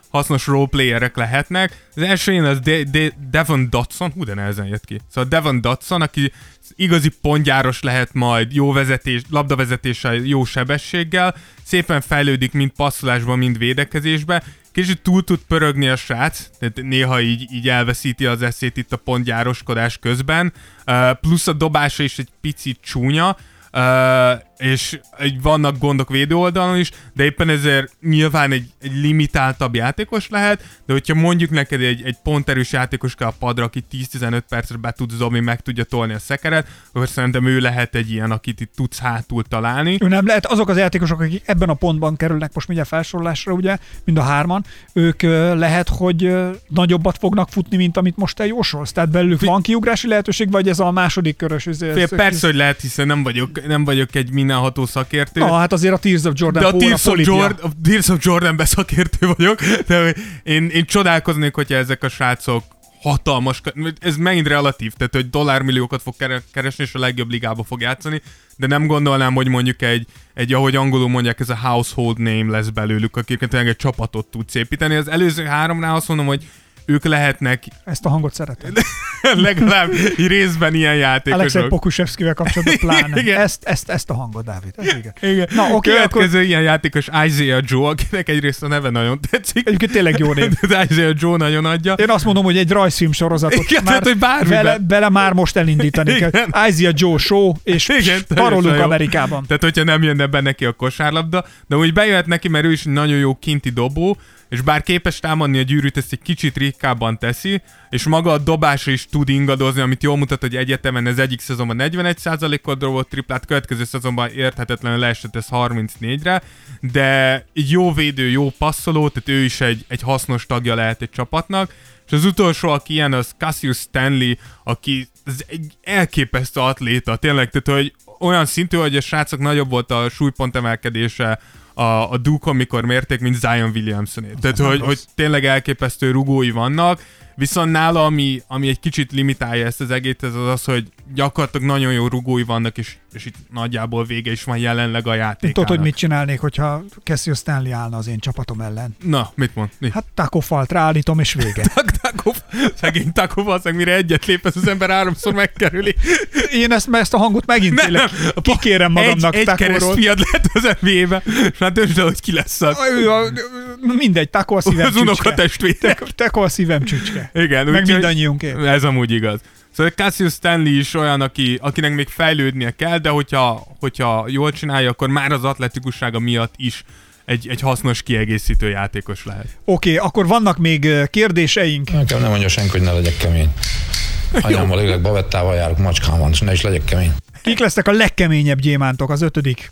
hasznos roleplayerek lehetnek. Az első az De- De- Devon Dotson, hú de nehezen jött ki. Szóval Devon Dotson, aki igazi pontgyáros lehet majd, jó vezetés, labdavezetéssel, jó sebességgel, szépen fejlődik mind passzolásban, mind védekezésbe, kicsit túl tud pörögni a srác, tehát néha így, így elveszíti az eszét itt a pontgyároskodás közben, uh, plusz a dobása is egy picit csúnya, Uh, és vannak gondok védő oldalon is, de éppen ezért nyilván egy, egy limitáltabb játékos lehet, de hogyha mondjuk neked egy, egy ponterős játékos kell a padra, aki 10-15 percre be tud dobni, meg tudja tolni a szekeret, akkor szerintem ő lehet egy ilyen, akit itt tudsz hátul találni. ő nem lehet. Azok az játékosok, akik ebben a pontban kerülnek most mindjárt felsorolásra, ugye, mind a hárman, ők lehet, hogy nagyobbat fognak futni, mint amit most te jósolsz. Tehát belőlük van kiugrási lehetőség, vagy ez a második körös? Ez, Fél, persze, hogy lehet, hiszen nem vagyok, nem vagyok egy mindenható szakértő. Na, hát azért a Tears of Jordan De a Tears, of. Jordan, a Tears of Jordan beszakértő vagyok, de én, én csodálkoznék, hogyha ezek a srácok hatalmas, ez megint relatív, tehát hogy dollármilliókat fog kere- keresni, és a legjobb ligába fog játszani, de nem gondolnám, hogy mondjuk egy, egy ahogy angolul mondják, ez a household name lesz belőlük, akiket tényleg egy csapatot tudsz építeni. Az előző háromnál azt mondom, hogy ők lehetnek Ezt a hangot szeretem. [LAUGHS] legalább részben ilyen játékosok. Pokusevskivel kapcsolatban [LAUGHS] pláne. Igen. Ezt, ezt, ezt a hangot, Dávid. Ez igen. Igen. Na, oké, Okay, Következő akkor ilyen játékos Isaiah Joe, akinek egyrészt a neve nagyon tetszik. egyébként tényleg jó név. De [LAUGHS] Isaiah Joe nagyon adja. Én azt mondom, hogy egy rajzfilm sorozatot Igen, tehát, hogy bármiben. bele, bele, már most elindítani kell. Igen. Isaiah Joe Show, és Igen, parolunk. Amerikában. Tehát, hogyha nem jönne be neki a kosárlabda, de úgy bejöhet neki, mert ő is nagyon jó kinti dobó, és bár képes támadni a gyűrűt, ezt egy kicsit ritkábban teszi, és maga a dobása is tud ingadozni, amit jól mutat, hogy egyetemen ez egyik szezonban 41%-kal dobott triplát, következő szezonban érthetetlenül leesett ez 34-re, de egy jó védő, jó passzoló, tehát ő is egy, egy hasznos tagja lehet egy csapatnak, és az utolsó, aki ilyen, az Cassius Stanley, aki ez egy elképesztő atléta, tényleg, tehát hogy olyan szintű, hogy a srácok nagyobb volt a súlypont emelkedése a, a Duke-on, mikor mérték, mint Zion Williamsoné. Tehát, hogy, hogy tényleg elképesztő rugói vannak, viszont nála, ami, ami egy kicsit limitálja ezt az egészet, az az, hogy gyakorlatilag nagyon jó rugói vannak, és, és itt nagyjából vége is van jelenleg a játékának. Tudod, hogy mit csinálnék, hogyha Cassius Stanley állna az én csapatom ellen? Na, mit mond? Mi? Hát takofalt ráállítom, és vége. [LAUGHS] Taco, szegény valószínűleg mire egyet lép, ez az ember háromszor megkerüli. Én ezt, ezt a hangot megint Nem, tényleg kikérem magamnak egy, egy fiad lett az NBA-be, és hát döntsd el, hogy ki lesz. Ő a, mindegy, Takó a szívem Az csücske. unokatestvére. Takó a szívem csücske. Igen, Meg mindannyiunké. Ez amúgy igaz. Szóval Cassius Stanley is olyan, aki, akinek még fejlődnie kell, de hogyha, hogyha jól csinálja, akkor már az atletikussága miatt is egy, egy hasznos kiegészítő játékos lehet. Oké, akkor vannak még kérdéseink. Nekem nem mondja senki, hogy ne legyek kemény. Anyámmal élek, bavettával járok, macskám van, és ne is legyek kemény. Kik lesznek a legkeményebb gyémántok? Az ötödik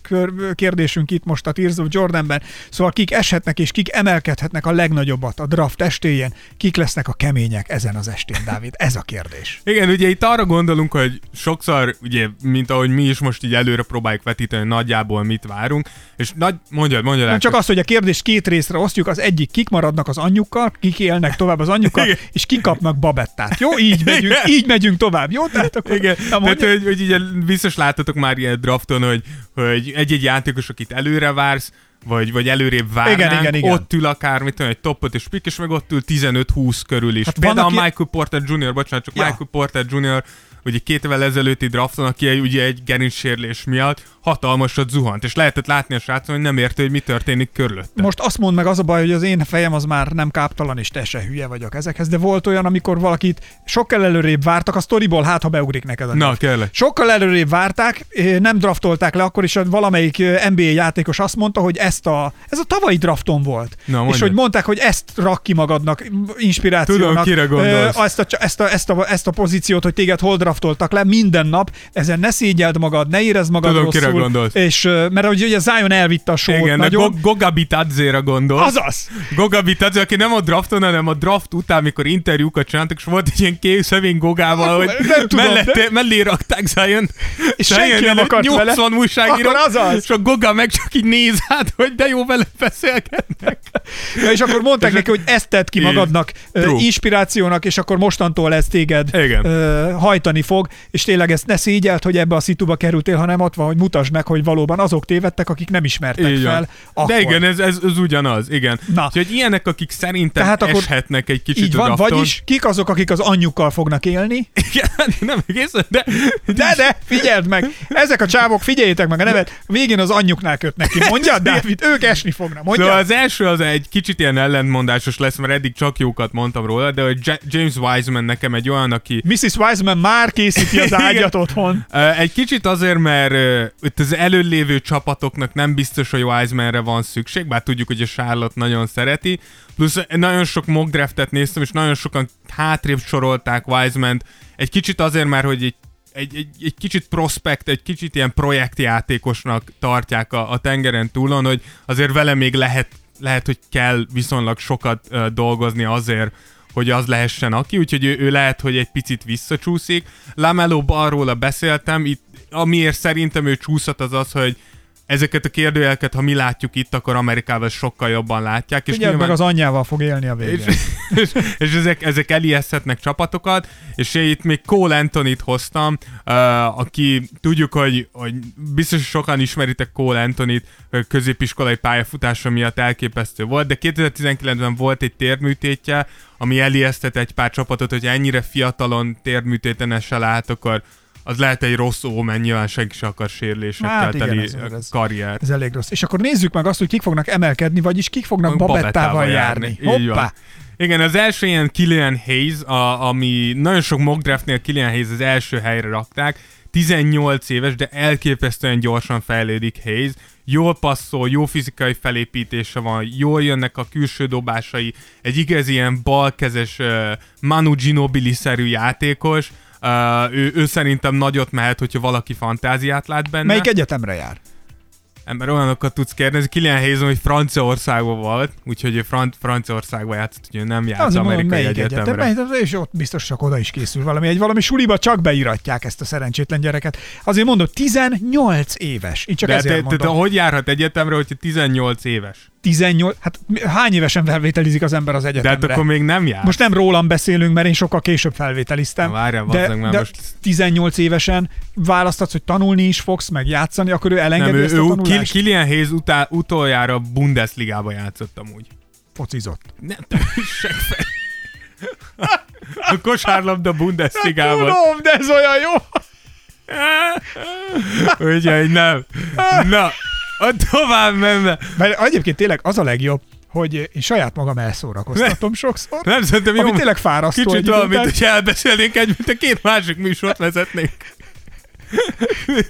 kérdésünk itt most a Tears of Jordanben. Szóval kik eshetnek és kik emelkedhetnek a legnagyobbat a draft estéjén? Kik lesznek a kemények ezen az estén, Dávid? Ez a kérdés. Igen, ugye itt arra gondolunk, hogy sokszor, ugye, mint ahogy mi is most így előre próbáljuk vetíteni, hogy nagyjából mit várunk, és nagy, mondjad, mondjad. Nem csak Ákos. az, hogy a kérdést két részre osztjuk, az egyik kik maradnak az anyjukkal, kik élnek tovább az anyjukkal, Igen. és kik kapnak babettát. Jó, így megyünk, Igen. így megyünk tovább. Jó, tehát akkor Igen, Na, tehát hogy, hogy ugye biztos láttatok már ilyen drafton, hogy, hogy egy-egy játékos, akit előre vársz, vagy, vagy előrébb várnánk, Igen, igen, igen. ott ül akár, mit tudom, egy top 5 pick, és meg ott ül 15-20 körül is. Hát van, Például aki-. Michael Porter Jr., bocsánat, csak ja. Michael Porter Jr., ugye két évvel ezelőtti drafton, aki egy, ugye egy gerincsérlés miatt hatalmasat zuhant, és lehetett látni a srácon, hogy nem érte, hogy mi történik körülötte. Most azt mondd meg, az a baj, hogy az én fejem az már nem káptalan, és te se hülye vagyok ezekhez, de volt olyan, amikor valakit sokkal előrébb vártak a sztoriból, hát ha beugrik neked a Na, draft. kérlek. Sokkal előrébb várták, eh, nem draftolták le, akkor is valamelyik eh, NBA játékos azt mondta, hogy ezt a, ez a tavalyi drafton volt. Na, és hogy mondták, hogy ezt rak ki magadnak inspirációnak. Tudom, kire gondolsz. Eh, Ezt a, ezt, a, ezt, a, ezt a pozíciót, hogy téged hol draftoltak le minden nap, ezen ne szégyeld magad, ne érezd magad Tudom, kire rosszul. gondolsz. És, mert ugye, ugye Zion elvitte a sót Igen, nagyon. Go- Goga Bitadzére gondolsz. Azaz! Goga Bitadze, aki nem a drafton, hanem a draft után, mikor interjúkat csináltak, és volt egy ilyen kész szövény Gogával, hogy Nem tudom, mellette, de- mellé rakták Zion. És Zion senki nem akart vele. 80 újságíró, Akkor azaz. és a Goga meg csak így néz át, hogy de jó vele beszélgetnek. Ja, és akkor mondták És neki, hogy ezt tedd ki magadnak True. inspirációnak, és akkor mostantól ez téged Igen. ö, hajtani fog, és tényleg ezt ne szégyelt, hogy ebbe a szituba kerültél, hanem ott van, hogy mutasd meg, hogy valóban azok tévedtek, akik nem ismertek van. fel. Akkor. De igen, ez, ez, ez ugyanaz, igen. Na. Úgyhogy ilyenek, akik szerintem Tehát akkor eshetnek egy kicsit Így van, vagyis kik azok, akik az anyjukkal fognak élni? Igen, [LAUGHS] nem egészen, de... De, de, figyeld meg! Ezek a csávok, figyeljétek meg a nevet, végén az anyjuknál kötnek ki. Mondja, Dávid, ők esni fognak. Mondja. Szóval az első az egy kicsit ilyen ellentmondásos lesz, mert eddig csak jókat mondtam róla, de hogy Ja- James Wiseman nekem egy olyan, aki Mrs. Wiseman már készíti az [LAUGHS] ágyat otthon. Egy kicsit azért, mert itt az előlévő csapatoknak nem biztos, hogy Wisemanre van szükség, bár tudjuk, hogy a Charlotte nagyon szereti. Plusz nagyon sok mock draftet néztem, és nagyon sokan hátrébb sorolták Wiseman-t. Egy kicsit azért, mert hogy egy egy, egy, egy kicsit prospekt, egy kicsit ilyen projektjátékosnak tartják a, a tengeren túlon, hogy azért vele még lehet, lehet hogy kell viszonylag sokat uh, dolgozni azért, hogy az lehessen aki, úgyhogy ő, ő lehet, hogy egy picit visszacsúszik. Lamelo arról beszéltem, itt, amiért szerintem ő csúszhat az az, hogy ezeket a kérdőjeleket, ha mi látjuk itt, akkor Amerikában sokkal jobban látják. És Figyeld meg, az anyjával fog élni a végén. és, és, és ezek, ezek elijeszthetnek csapatokat, és én itt még Cole Anthony-t hoztam, uh, aki tudjuk, hogy, hogy biztos sokan ismeritek Cole Anthony-t, ö, középiskolai pályafutása miatt elképesztő volt, de 2019-ben volt egy térműtétje, ami elijesztett egy pár csapatot, hogy ennyire fiatalon térműtéten esel át, akkor az lehet egy rossz ómen, nyilván senki se akar sérülésekkel Hát igen, teli ez- ez- karrier. Ez elég rossz. És akkor nézzük meg azt, hogy kik fognak emelkedni, vagyis kik fognak babettával járni. Így van. Hoppá! Igen, az első ilyen Killian Hayes, a, ami nagyon sok mock draftnél Killian Hayes az első helyre rakták, 18 éves, de elképesztően gyorsan fejlődik Hayes, jól passzol, jó fizikai felépítése van, jól jönnek a külső dobásai, egy igazi ilyen balkezes uh, Manu Ginobili-szerű játékos, Uh, ő, ő szerintem nagyot mehet, hogyha valaki fantáziát lát benne. Melyik egyetemre jár? Ember olyanokat tudsz kérdezni. Kilian Hayes, hogy Franciaországban volt, úgyhogy ő Fran- Franciaországban játszott, úgyhogy nem járt mondom, amerikai melyik egyetemre. egyetem, és ott biztos csak oda is készül valami. Egy valami suliba csak beiratják ezt a szerencsétlen gyereket. Azért mondom, 18 éves. Én csak De ezért te, te, mondom. te, hogy járhat egyetemre, hogyha 18 éves? 18, hát hány évesen felvételizik az ember az De egyetemre? hát akkor még nem jár. Most nem rólam beszélünk, mert én sokkal később felvételiztem. Várjál, de, de most- 18 évesen választatsz, hogy tanulni is fogsz, meg játszani, akkor ő elengedi nem, ezt a ő Kil- tanulást. Kilian Hayes utá, utoljára Bundesligába játszott amúgy. Focizott. Nem, te. [LAUGHS] A kosárlabda Bundesligában. Tudom, de ez olyan jó. [LAUGHS] Úgyhogy nem. Na, a tovább menve. Mert egyébként tényleg az a legjobb, hogy én saját magam elszórakoztatom sokszor. Nem szerintem jó. Ami tényleg fárasztó Kicsit után. hogy elbeszélnénk egy, mint a két másik műsort vezetnénk.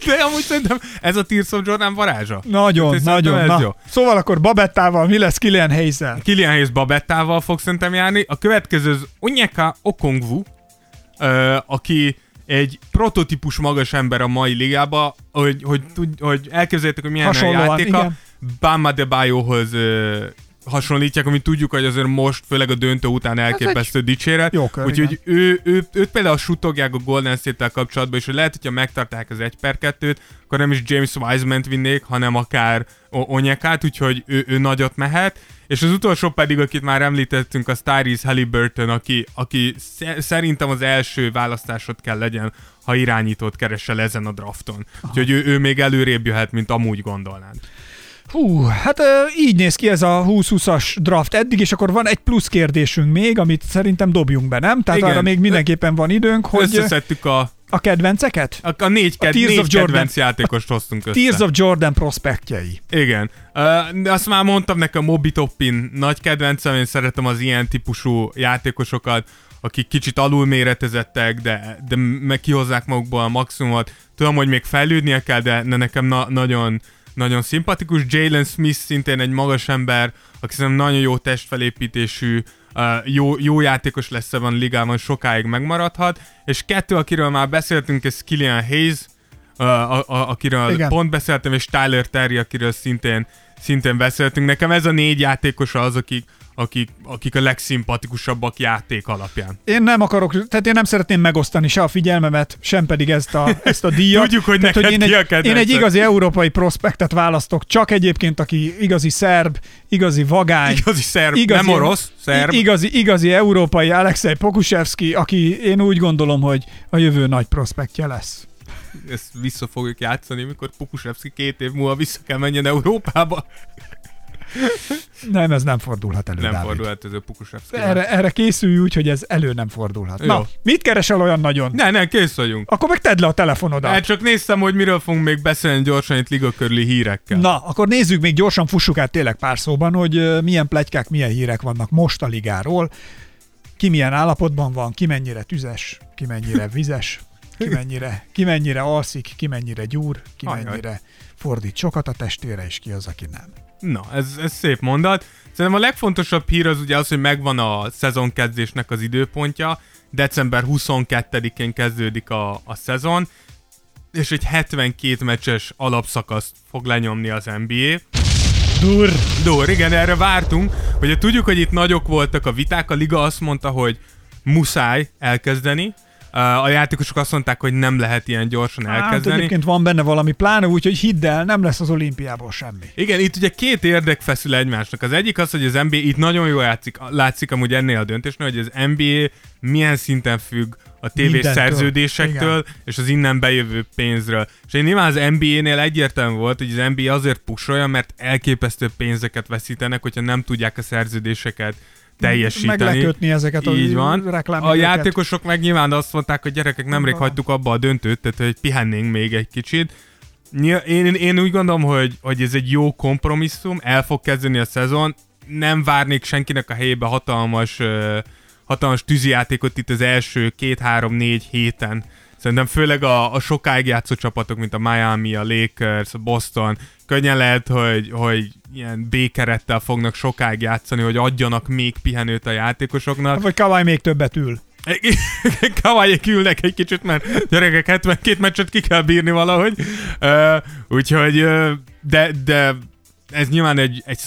De amúgy szerintem ez a Tears of Jordan varázsa. Nagyon, Hát nagyon. Na. jó. Szóval akkor Babettával mi lesz Kilian Hayes-el? Kilian Hayes Babettával fog szerintem járni. A következő az Onyeka Okongwu, aki egy prototípus magas ember a mai ligába, hogy, hogy, hogy elképzeljétek, hogy milyen a Hasonlóan, játéka. igen. Bama de Bayohoz hasonlítják, amit tudjuk, hogy azért most, főleg a döntő után elképesztő dicséret. jó kör, Úgyhogy ő, ő, őt például sutogják a Golden State-tel kapcsolatban, és hogy lehet, hogyha megtartják az 1 per 2-t, akkor nem is James Wiseman-t vinnék, hanem akár Onyekát, úgyhogy ő, ő nagyot mehet. És az utolsó pedig, akit már említettünk, az Tyrese Halliburton, aki, aki sze- szerintem az első választásod kell legyen, ha irányítót keresel ezen a drafton. Úgyhogy ő, ő még előrébb jöhet, mint amúgy gondolnád. Hú, hát így néz ki ez a 20-20-as draft eddig, és akkor van egy plusz kérdésünk még, amit szerintem dobjunk be, nem? Tehát Igen. arra még mindenképpen van időnk, hogy... Összeszedtük a A kedvenceket? A, a négy, ked, Tears négy of Jordan. kedvenc játékost hoztunk össze. Tears of Jordan prospektjei. Igen. Uh, azt már mondtam nekem, Mobi Toppin nagy kedvencem, én szeretem az ilyen típusú játékosokat, akik kicsit alulméretezettek, de, de meg kihozzák magukból a maximumot. Tudom, hogy még fejlődnie kell, de, nekem na- nagyon, nagyon szimpatikus. Jalen Smith szintén egy magas ember, aki szerintem nagyon jó testfelépítésű, jó, jó játékos lesz ebben a ligában, sokáig megmaradhat. És kettő, akiről már beszéltünk, ez Killian Hayes, uh, a, a, akiről Igen. Pont beszéltem, és Tyler Terry, akiről szintén, szintén beszéltünk. Nekem ez a négy játékos az, akik, akik, akik a legszimpatikusabbak játék alapján. Én nem akarok, tehát én nem szeretném megosztani se a figyelmemet, sem pedig ezt a, ezt a díjat. [LAUGHS] Tudjuk, hogy tehát, neked én, ki a egy, én egy igazi európai prospektet választok, csak egyébként, aki igazi szerb, igazi vagány, Igazi szerb, igazi, nem orosz, szerb. Igazi, igazi európai Alexei Pokusevski, aki én úgy gondolom, hogy a jövő nagy prospektje lesz. Ezt vissza fogjuk játszani, mikor Pukusevski két év múlva vissza kell menjen Európába. Nem, ez nem fordulhat elő, Nem Dávid. fordulhat ez a Pukusevski. Erre, erre készülj úgy, hogy ez elő nem fordulhat. Jó. Na, mit keresel olyan nagyon? Ne, ne, kész vagyunk. Akkor meg tedd le a telefonodat. Hát csak néztem, hogy miről fogunk még beszélni gyorsan itt liga körüli hírekkel. Na, akkor nézzük még gyorsan, fussuk át tényleg pár szóban, hogy milyen plegykák, milyen hírek vannak most a ligáról. Ki milyen állapotban van, ki mennyire tüzes, ki mennyire [LAUGHS] vizes, ki mennyire, ki mennyire alszik, ki mennyire gyúr, ki Ajaj. mennyire fordít sokat a testére, és ki az, aki nem. Na, ez, ez szép mondat. Szerintem a legfontosabb hír az ugye az, hogy megvan a szezonkezdésnek az időpontja. December 22-én kezdődik a, a szezon, és egy 72 meccses alapszakaszt fog lenyomni az NBA. Dur! Dur, igen, erre vártunk. Ugye tudjuk, hogy itt nagyok voltak a viták, a liga azt mondta, hogy muszáj elkezdeni. Uh, A játékosok azt mondták, hogy nem lehet ilyen gyorsan Hát elkezdeni. egyébként van benne valami, pláne úgy, hogy hidd el, nem lesz az olimpiából semmi. Igen, itt ugye két érdek feszül egymásnak. Az egyik az, hogy az NBA itt nagyon jól játszik, látszik amúgy ennél a döntésnél, hogy az NBA milyen szinten függ a tévés szerződésektől és az innen bejövő pénzről. És én nyilván az NBA-nél egyértelmű volt, hogy az NBA azért pusolja, mert elképesztő pénzeket veszítenek, hogyha nem tudják a szerződéseket teljesíteni. Meg lekötni ezeket a Így van. A játékosok meg nyilván azt mondták, hogy gyerekek, nemrég Van. hagytuk abba a döntőt, tehát hogy pihennénk még egy kicsit. Én, én úgy gondolom, hogy, hogy ez egy jó kompromisszum, el fog kezdeni a szezon, nem várnék senkinek a helyébe hatalmas, hatalmas tűzijátékot itt az első két-három-négy héten. Szerintem főleg a, a sokáig játszó csapatok, mint a Miami, a Lakers, a Boston, könnyen lehet, hogy, hogy ilyen B-kerettel fognak sokáig játszani, hogy adjanak még pihenőt a játékosoknak. Vagy Kawai még többet ül. [LAUGHS] Kavályék ülnek egy kicsit, mert gyerekek 72 meccset ki kell bírni valahogy. Uh, úgyhogy, uh, de, de ez nyilván egy, egy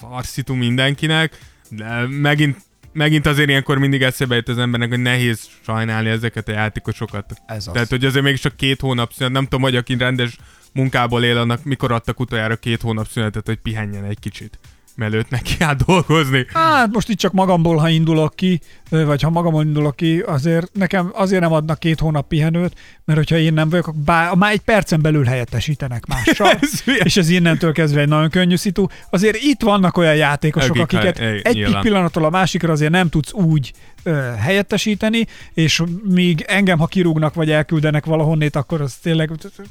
szarszitu mindenkinek, de megint, megint azért ilyenkor mindig eszébe jut az embernek, hogy nehéz sajnálni ezeket a játékosokat. Ez az. Tehát, hogy azért még csak két hónap szünet, nem tudom, hogy aki rendes munkából él, annak mikor adtak utoljára két hónap szünetet, hogy pihenjen egy kicsit mielőtt neki át dolgozni. Hát most itt csak magamból, ha indulok ki, vagy ha magamból indulok ki, azért nekem azért nem adnak két hónap pihenőt, mert hogyha én nem vagyok, bár, már egy percen belül helyettesítenek mással, [LAUGHS] Ez és ez innentől kezdve egy nagyon könnyű szitu. Azért itt vannak olyan játékosok, Akik, akiket hát, eh, egy nyilván. pillanattól a másikra azért nem tudsz úgy helyettesíteni, és míg engem, ha kirúgnak vagy elküldenek valahonnét, akkor az tényleg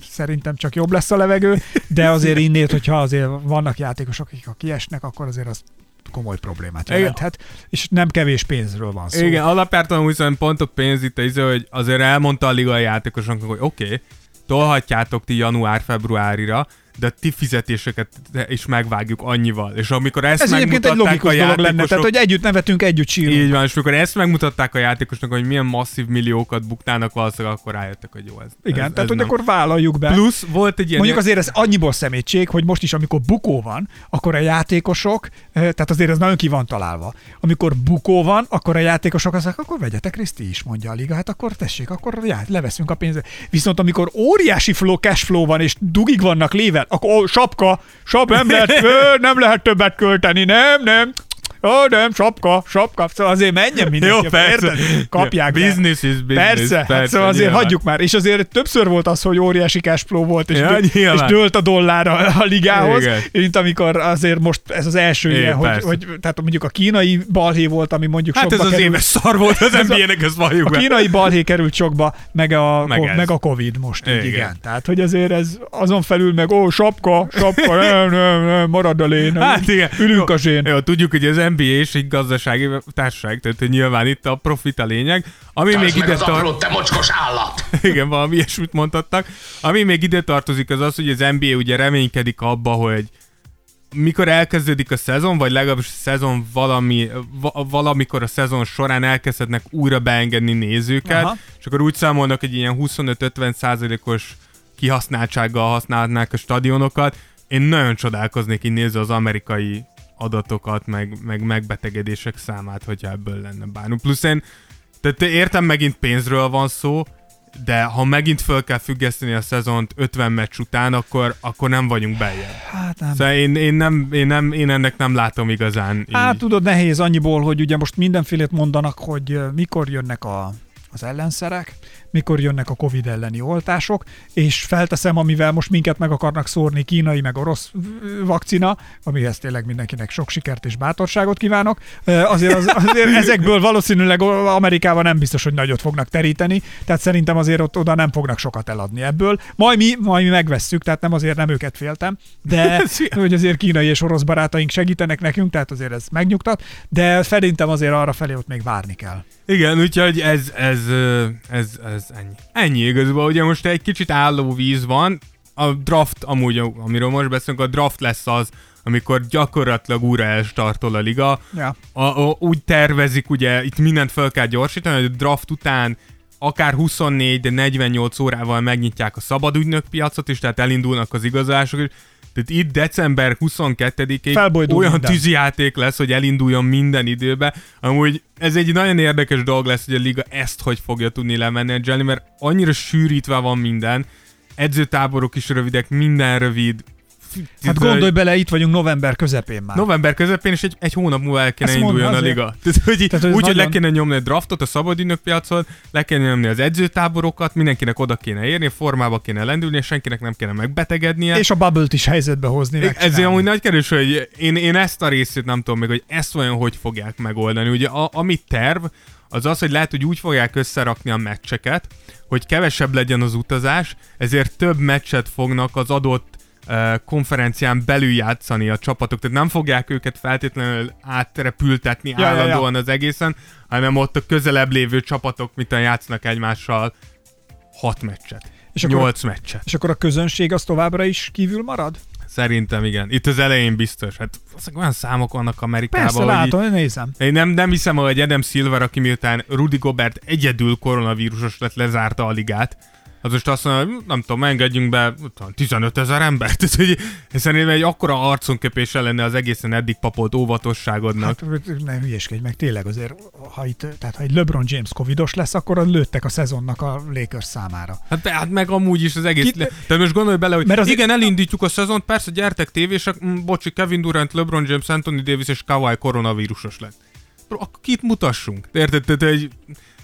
szerintem csak jobb lesz a levegő, de azért innét, hogyha azért vannak játékosok, akik ha kiesnek, akkor azért az komoly problémát Igen. jelenthet, és nem kevés pénzről van szó. Igen, alapjártan viszont pont a pénz itt az, hogy azért elmondta a liga játékosoknak, hogy oké, okay, tolhatjátok ti január-februárira, de a ti fizetéseket is megvágjuk annyival. És amikor ezt Ez egyébként egy logikus a dolog lenne, játékosok, tehát hogy együtt nevetünk, együtt sírunk. így van, és amikor ezt megmutatták a játékosnak, hogy milyen masszív milliókat buknának valószínűleg, akkor rájöttek, hogy jó ez. Igen, ez, tehát ez hogy nem. akkor vállaljuk be. Plusz volt egy ilyen... Mondjuk azért ez annyiból szemétség, hogy most is, amikor bukó van, akkor a játékosok, eh, tehát azért ez nagyon ki van találva. Amikor bukó van, akkor a játékosok azt mondják, akkor vegyetek részt is, mondja a liga, hát akkor tessék, akkor já, leveszünk a pénzt. Viszont amikor óriási flow, cash flow van, és dugig vannak lével, akkor ó, sapka, sap, nem lehet, [LAUGHS] ö, nem lehet többet költeni, nem, nem. Ó, nem, sapka, sapka. Szóval azért menjen [LAUGHS] mindenki. Jó, persze. Érted? Kapják be. Business is business. Persze, persze hát szóval azért nyilván. hagyjuk már. És azért többször volt az, hogy óriási cashflow volt, és, Ja, és dőlt a dollár a, a ligához, Igen. mint amikor azért most ez az első Igen, ilyen, hogy, hogy, tehát mondjuk a kínai balhé volt, ami mondjuk Hát ez sokba az került. éves szar volt az [LAUGHS] Ez NBA-nek, ezt valljuk A kínai balhé került sokba, meg a, Meg ez. meg a Covid most. Igen. Igen. igen. Tehát, hogy azért ez azon felül meg, ó, sapka, sapka, [LAUGHS] nem, nem, nem, marad a lén. Hát igen. Ülünk a zsén. Jó, tudjuk, hogy az NBA és egy gazdasági társaság, tehát hogy nyilván itt a profit a lényeg. Ami még meg ide az tar- apró, te mocskos állat! [LAUGHS] Igen, valami ilyesmit mondhattak. Ami még ide tartozik, az az, hogy az NBA ugye reménykedik abba, hogy mikor elkezdődik a szezon, vagy legalábbis a szezon valami, va- valamikor a szezon során elkezdhetnek újra beengedni nézőket, Aha. és akkor úgy számolnak, hogy ilyen 25-50 százalékos kihasználtsággal használnák a stadionokat. Én nagyon csodálkoznék így nézve az amerikai adatokat, meg, meg megbetegedések számát, hogyha ebből lenne bármi. Plusz én, tehát értem megint pénzről van szó, de ha megint föl kell függeszteni a szezont 50 meccs után, akkor, akkor nem vagyunk beljebb. Hát nem. Szóval én, én, nem, én, nem, én ennek nem látom igazán így. Hát tudod, nehéz annyiból, hogy ugye most mindenfélét mondanak, hogy ö, mikor jönnek a, az ellenszerek, mikor jönnek a Covid elleni oltások, és felteszem, amivel most minket meg akarnak szórni kínai meg orosz vakcina, amihez tényleg mindenkinek sok sikert és bátorságot kívánok. Azért, az, azért ezekből valószínűleg Amerikában nem biztos, hogy nagyot fognak teríteni, tehát szerintem azért ott oda nem fognak sokat eladni ebből. Majd mi, majd mi megvesszük, tehát nem azért nem őket féltem, de [LAUGHS] hogy azért kínai és orosz barátaink segítenek nekünk, tehát azért ez megnyugtat, de szerintem azért arra felé ott még várni kell. Igen, úgyhogy ez, ez, ö, ez, ez ennyi. Ennyi igazából, ugye most egy kicsit álló víz van, a draft, amúgy, amiről most beszélünk, a draft lesz az, amikor gyakorlatilag újra elstartol a liga. Ja. A, a, úgy tervezik, ugye itt mindent fel kell gyorsítani, hogy a draft után akár 24, de 48 órával megnyitják a szabadügynök piacot is, tehát elindulnak az igazolások is. Tehát itt december 22-ig Felbojdul olyan minden. tűzijáték lesz, hogy elinduljon minden időbe. Amúgy ez egy nagyon érdekes dolog lesz, hogy a liga ezt hogy fogja tudni lemenedzselni, mert annyira sűrítve van minden, edzőtáborok is rövidek, minden rövid. Hát gondolj bele, itt vagyunk november közepén már. November közepén, és egy, egy hónap múlva el kéne Ezt induljon a liga. [LAUGHS] Tehát, hogy, Tehát, hogy ez úgy, hogy le nagyon- kéne nyomni a draftot a szabadügynök piacon, le kéne nyomni az edzőtáborokat, mindenkinek oda kéne érni, formába kéne lendülni, és senkinek nem kéne megbetegednie. És a bubble-t is helyzetbe hozni. Ezért megcsinálni. amúgy nagy kérdés, hogy én, én ezt a részét nem tudom még, hogy ezt olyan hogy fogják megoldani. Ugye a, amit terv, az az, hogy lehet, hogy úgy fogják összerakni a meccseket, hogy kevesebb legyen az utazás, ezért több meccset fognak az adott konferencián belül játszani a csapatok, tehát nem fogják őket feltétlenül átrepültetni Ja, ja, ja. állandóan az egészen, hanem ott a közelebb lévő csapatok, mit játszanak egymással hat meccset, És akkor- nyolc meccset. És akkor a közönség az továbbra is kívül marad? Szerintem igen. Itt az elején biztos. Hát olyan számok vannak Amerikában, Persze, hogy látom, én nézem. én nem, nem hiszem, hogy Adam Silver, aki miután Rudy Gobert egyedül koronavírusos lett, lezárta a ligát, az most azt mondja, hogy nem tudom, engedjünk be nem tudom, 15 ezer embert. [LAUGHS] Tehát, hogy szerintem egy akkora arconköpése lenne az egészen eddig papolt óvatosságodnak. Hát ne hülyeskedj meg, tényleg azért, ha itt, tehát ha egy LeBron James covidos lesz, akkor lőttek a szezonnak a Lakers számára. Hát, de- hát meg amúgy is az egész... Ki- Le... De most gondolj bele, hogy Mert az- igen, elindítjuk a szezont, persze gyertek tévések, mm, bocsi, Kevin Durant, LeBron James, Anthony Davis és Kawhi koronavírusos lett. Akkor kit mutassunk? Érted? Tehát, hogy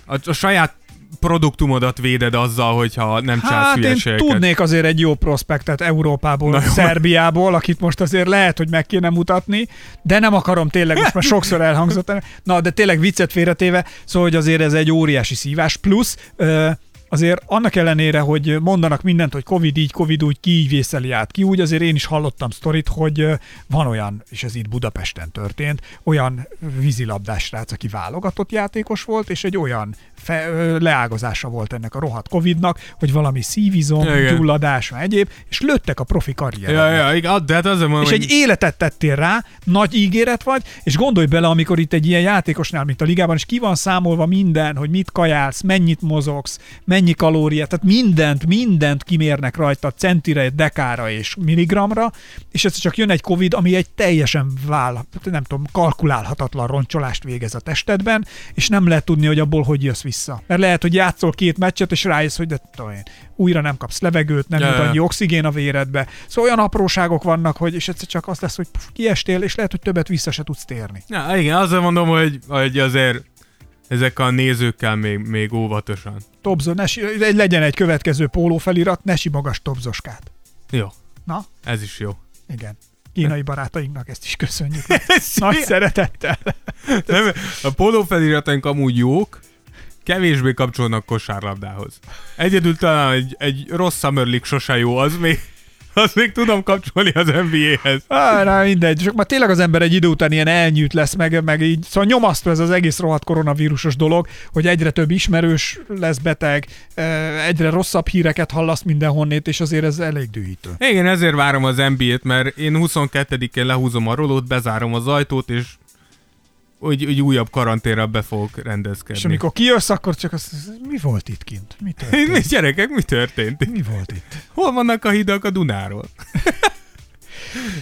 a, a saját produktumodat véded azzal, hogyha nem csinálsz Hát én hülyeségeket. tudnék azért egy jó prospektet Európából, Na jó. Szerbiából, akit most azért lehet, hogy meg kéne mutatni, de nem akarom tényleg, most már sokszor elhangzott. Na, de tényleg viccet félretéve, szóval, hogy azért ez egy óriási szívás. Plusz ö, azért annak ellenére, hogy mondanak mindent, hogy Covid így, Covid úgy, ki így vészeli át, ki úgy, azért én is hallottam sztorit, hogy van olyan, és ez itt Budapesten történt, olyan vízilabdás srác, aki válogatott játékos volt, és egy olyan fe, leágazása volt ennek a rohadt Covidnak, hogy valami szívizom, Igen. gyulladás, meg egyéb, és lőttek a profi karrierre. Ja, ja, igen, de hát azért mondom, És egy életet tettél rá, nagy ígéret vagy, és gondolj bele, amikor itt egy ilyen játékosnál, mint a ligában, és ki van számolva minden, hogy mit kajálsz, mennyit mozogsz, mennyi kalóriát, tehát mindent, mindent kimérnek rajta centire, dekára és milligramra, és ez csak jön egy Covid, ami egy teljesen váll, nem tudom, kalkulálhatatlan roncsolást végez a testedben, és nem lehet tudni, hogy abból hogy jössz vissza. Mert lehet, hogy játszol két meccset, és rájössz, hogy de tudom én, újra nem kapsz levegőt, nem jut annyi oxigén a véredbe. Szóval olyan apróságok vannak, hogy és egyszer csak azt lesz, hogy puf, kiestél, és lehet, hogy többet vissza se tudsz térni. Ja, igen, azért mondom, hogy, hogy azért ezek a nézőkkel még, még óvatosan. Tobzo, ne, si- legyen egy következő póló felirat, ne simogass tobzoskát. Jó, Na, ez is jó. igen. Kínai barátainknak ezt is köszönjük. [LAUGHS] Nagy szeretettel. Nem, a póló felirataink amúgy jók, kevésbé kapcsolnak kosárlabdához. Egyedül talán egy, egy rossz Summer League sose jó, az még, azt még tudom kapcsolni az NBA-hez. Á, na mindegy, csak már tényleg az ember egy idő után ilyen elnyűt lesz, meg, meg így, szóval nyomasztó ez az egész rohadt koronavírusos dolog, hogy egyre több ismerős lesz beteg, egyre rosszabb híreket hallasz mindenhonnét, és azért ez elég dühítő. Igen, ezért várom az NBA-t, mert én 22-én lehúzom a rolót, bezárom az ajtót, és úgy, úgy újabb karanténra be fogok rendezkedni. És amikor kijössz, akkor csak az, mi volt itt kint? Mi Mi, történt? [LAUGHS] gyerekek, mi történt? Mi volt itt? Hol vannak a hidak a Dunáról? [LAUGHS]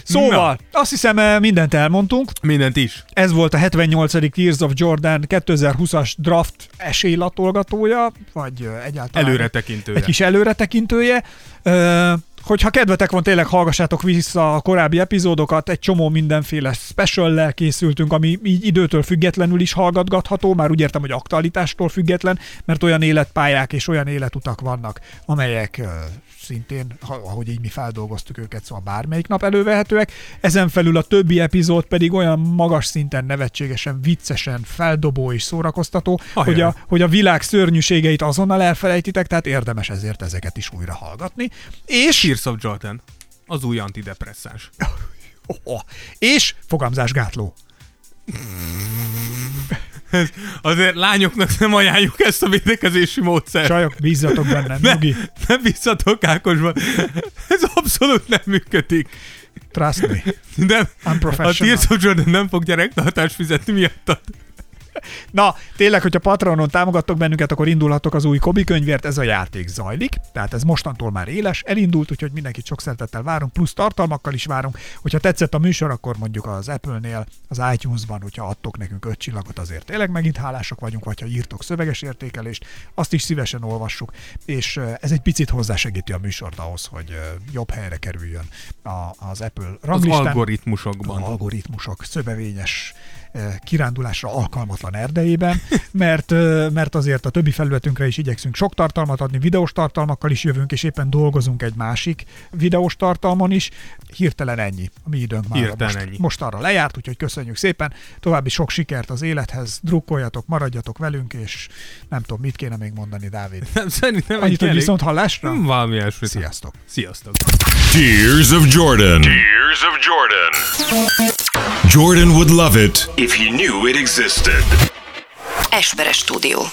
Szóval, azt hiszem eh, mindent elmondtunk. Mindent is. Ez volt a 78. Tears of Jordan 2020-as draft esélylatolgatója, vagy ö, egyáltalán Előre tekintőre. egy kis előretekintője. Hogyha kedvetek van, tényleg hallgassátok vissza a korábbi epizódokat, egy csomó mindenféle special készültünk, ami így időtől függetlenül is hallgatgatható, már úgy értem, hogy aktualitástól független, mert olyan életpályák és olyan életutak vannak, amelyek szintén, ha- ahogy így mi feldolgoztuk őket, szóval bármelyik nap elővehetőek. Ezen felül a többi epizód pedig olyan magas szinten nevetségesen, viccesen, feldobó és szórakoztató, Ajaj. hogy a, hogy a világ szörnyűségeit azonnal elfelejtitek, tehát érdemes ezért ezeket is újra hallgatni. És, Tears of Jordan. Az új antidepresszáns. [LAUGHS] oh, és fogamzásgátló. [LAUGHS] Azért lányoknak nem ajánljuk ezt a védekezési módszert. Csajok, bízzatok bennem, nyugi. Ne bízzatok Ákosban. Ez abszolút nem működik. Trust me. Nem, a Unprofessional. Tears of Jordan nem fog gyerektartást fizetni miattad. Na, tényleg, hogyha Patronon támogattok bennünket, akkor indulhatok az új Kobi könyvért, ez a játék zajlik, tehát ez mostantól már éles, elindult, úgyhogy mindenkit sok szeretettel várunk, plusz tartalmakkal is várunk. Hogyha tetszett a műsor, akkor mondjuk az Apple-nél, az iTunes-ban, hogyha adtok nekünk öt csillagot, azért tényleg megint hálásak vagyunk, vagy ha írtok szöveges értékelést, azt is szívesen olvassuk, és ö, ez egy picit hozzásegíti a műsort ahhoz, hogy ö, jobb helyre kerüljön az Apple Az ranglistán algoritmusokban. az algoritmusok szövevényes eh, kirándulásra alkalmatlan erdejében, [LAUGHS] mert, eh, mert azért a többi felületünkre is igyekszünk sok tartalmat adni, videós tartalmakkal is jövünk, és éppen dolgozunk egy másik videós tartalmon is. Hirtelen ennyi. A mi időnk már Hirtelen most, ennyi. most arra lejárt, úgyhogy köszönjük szépen. További sok sikert az élethez, drukkoljatok, maradjatok velünk, és nem tudom, mit kéne még mondani, Dávid. Nem, szerintem Annyit, hogy elég- viszont hallásra? Nem valami ilyesmit. Sziasztok! Sziasztok. Tears of Jordan. Tears of Jordan. Jordan would love it If he knew it existed. Esperes stúdió.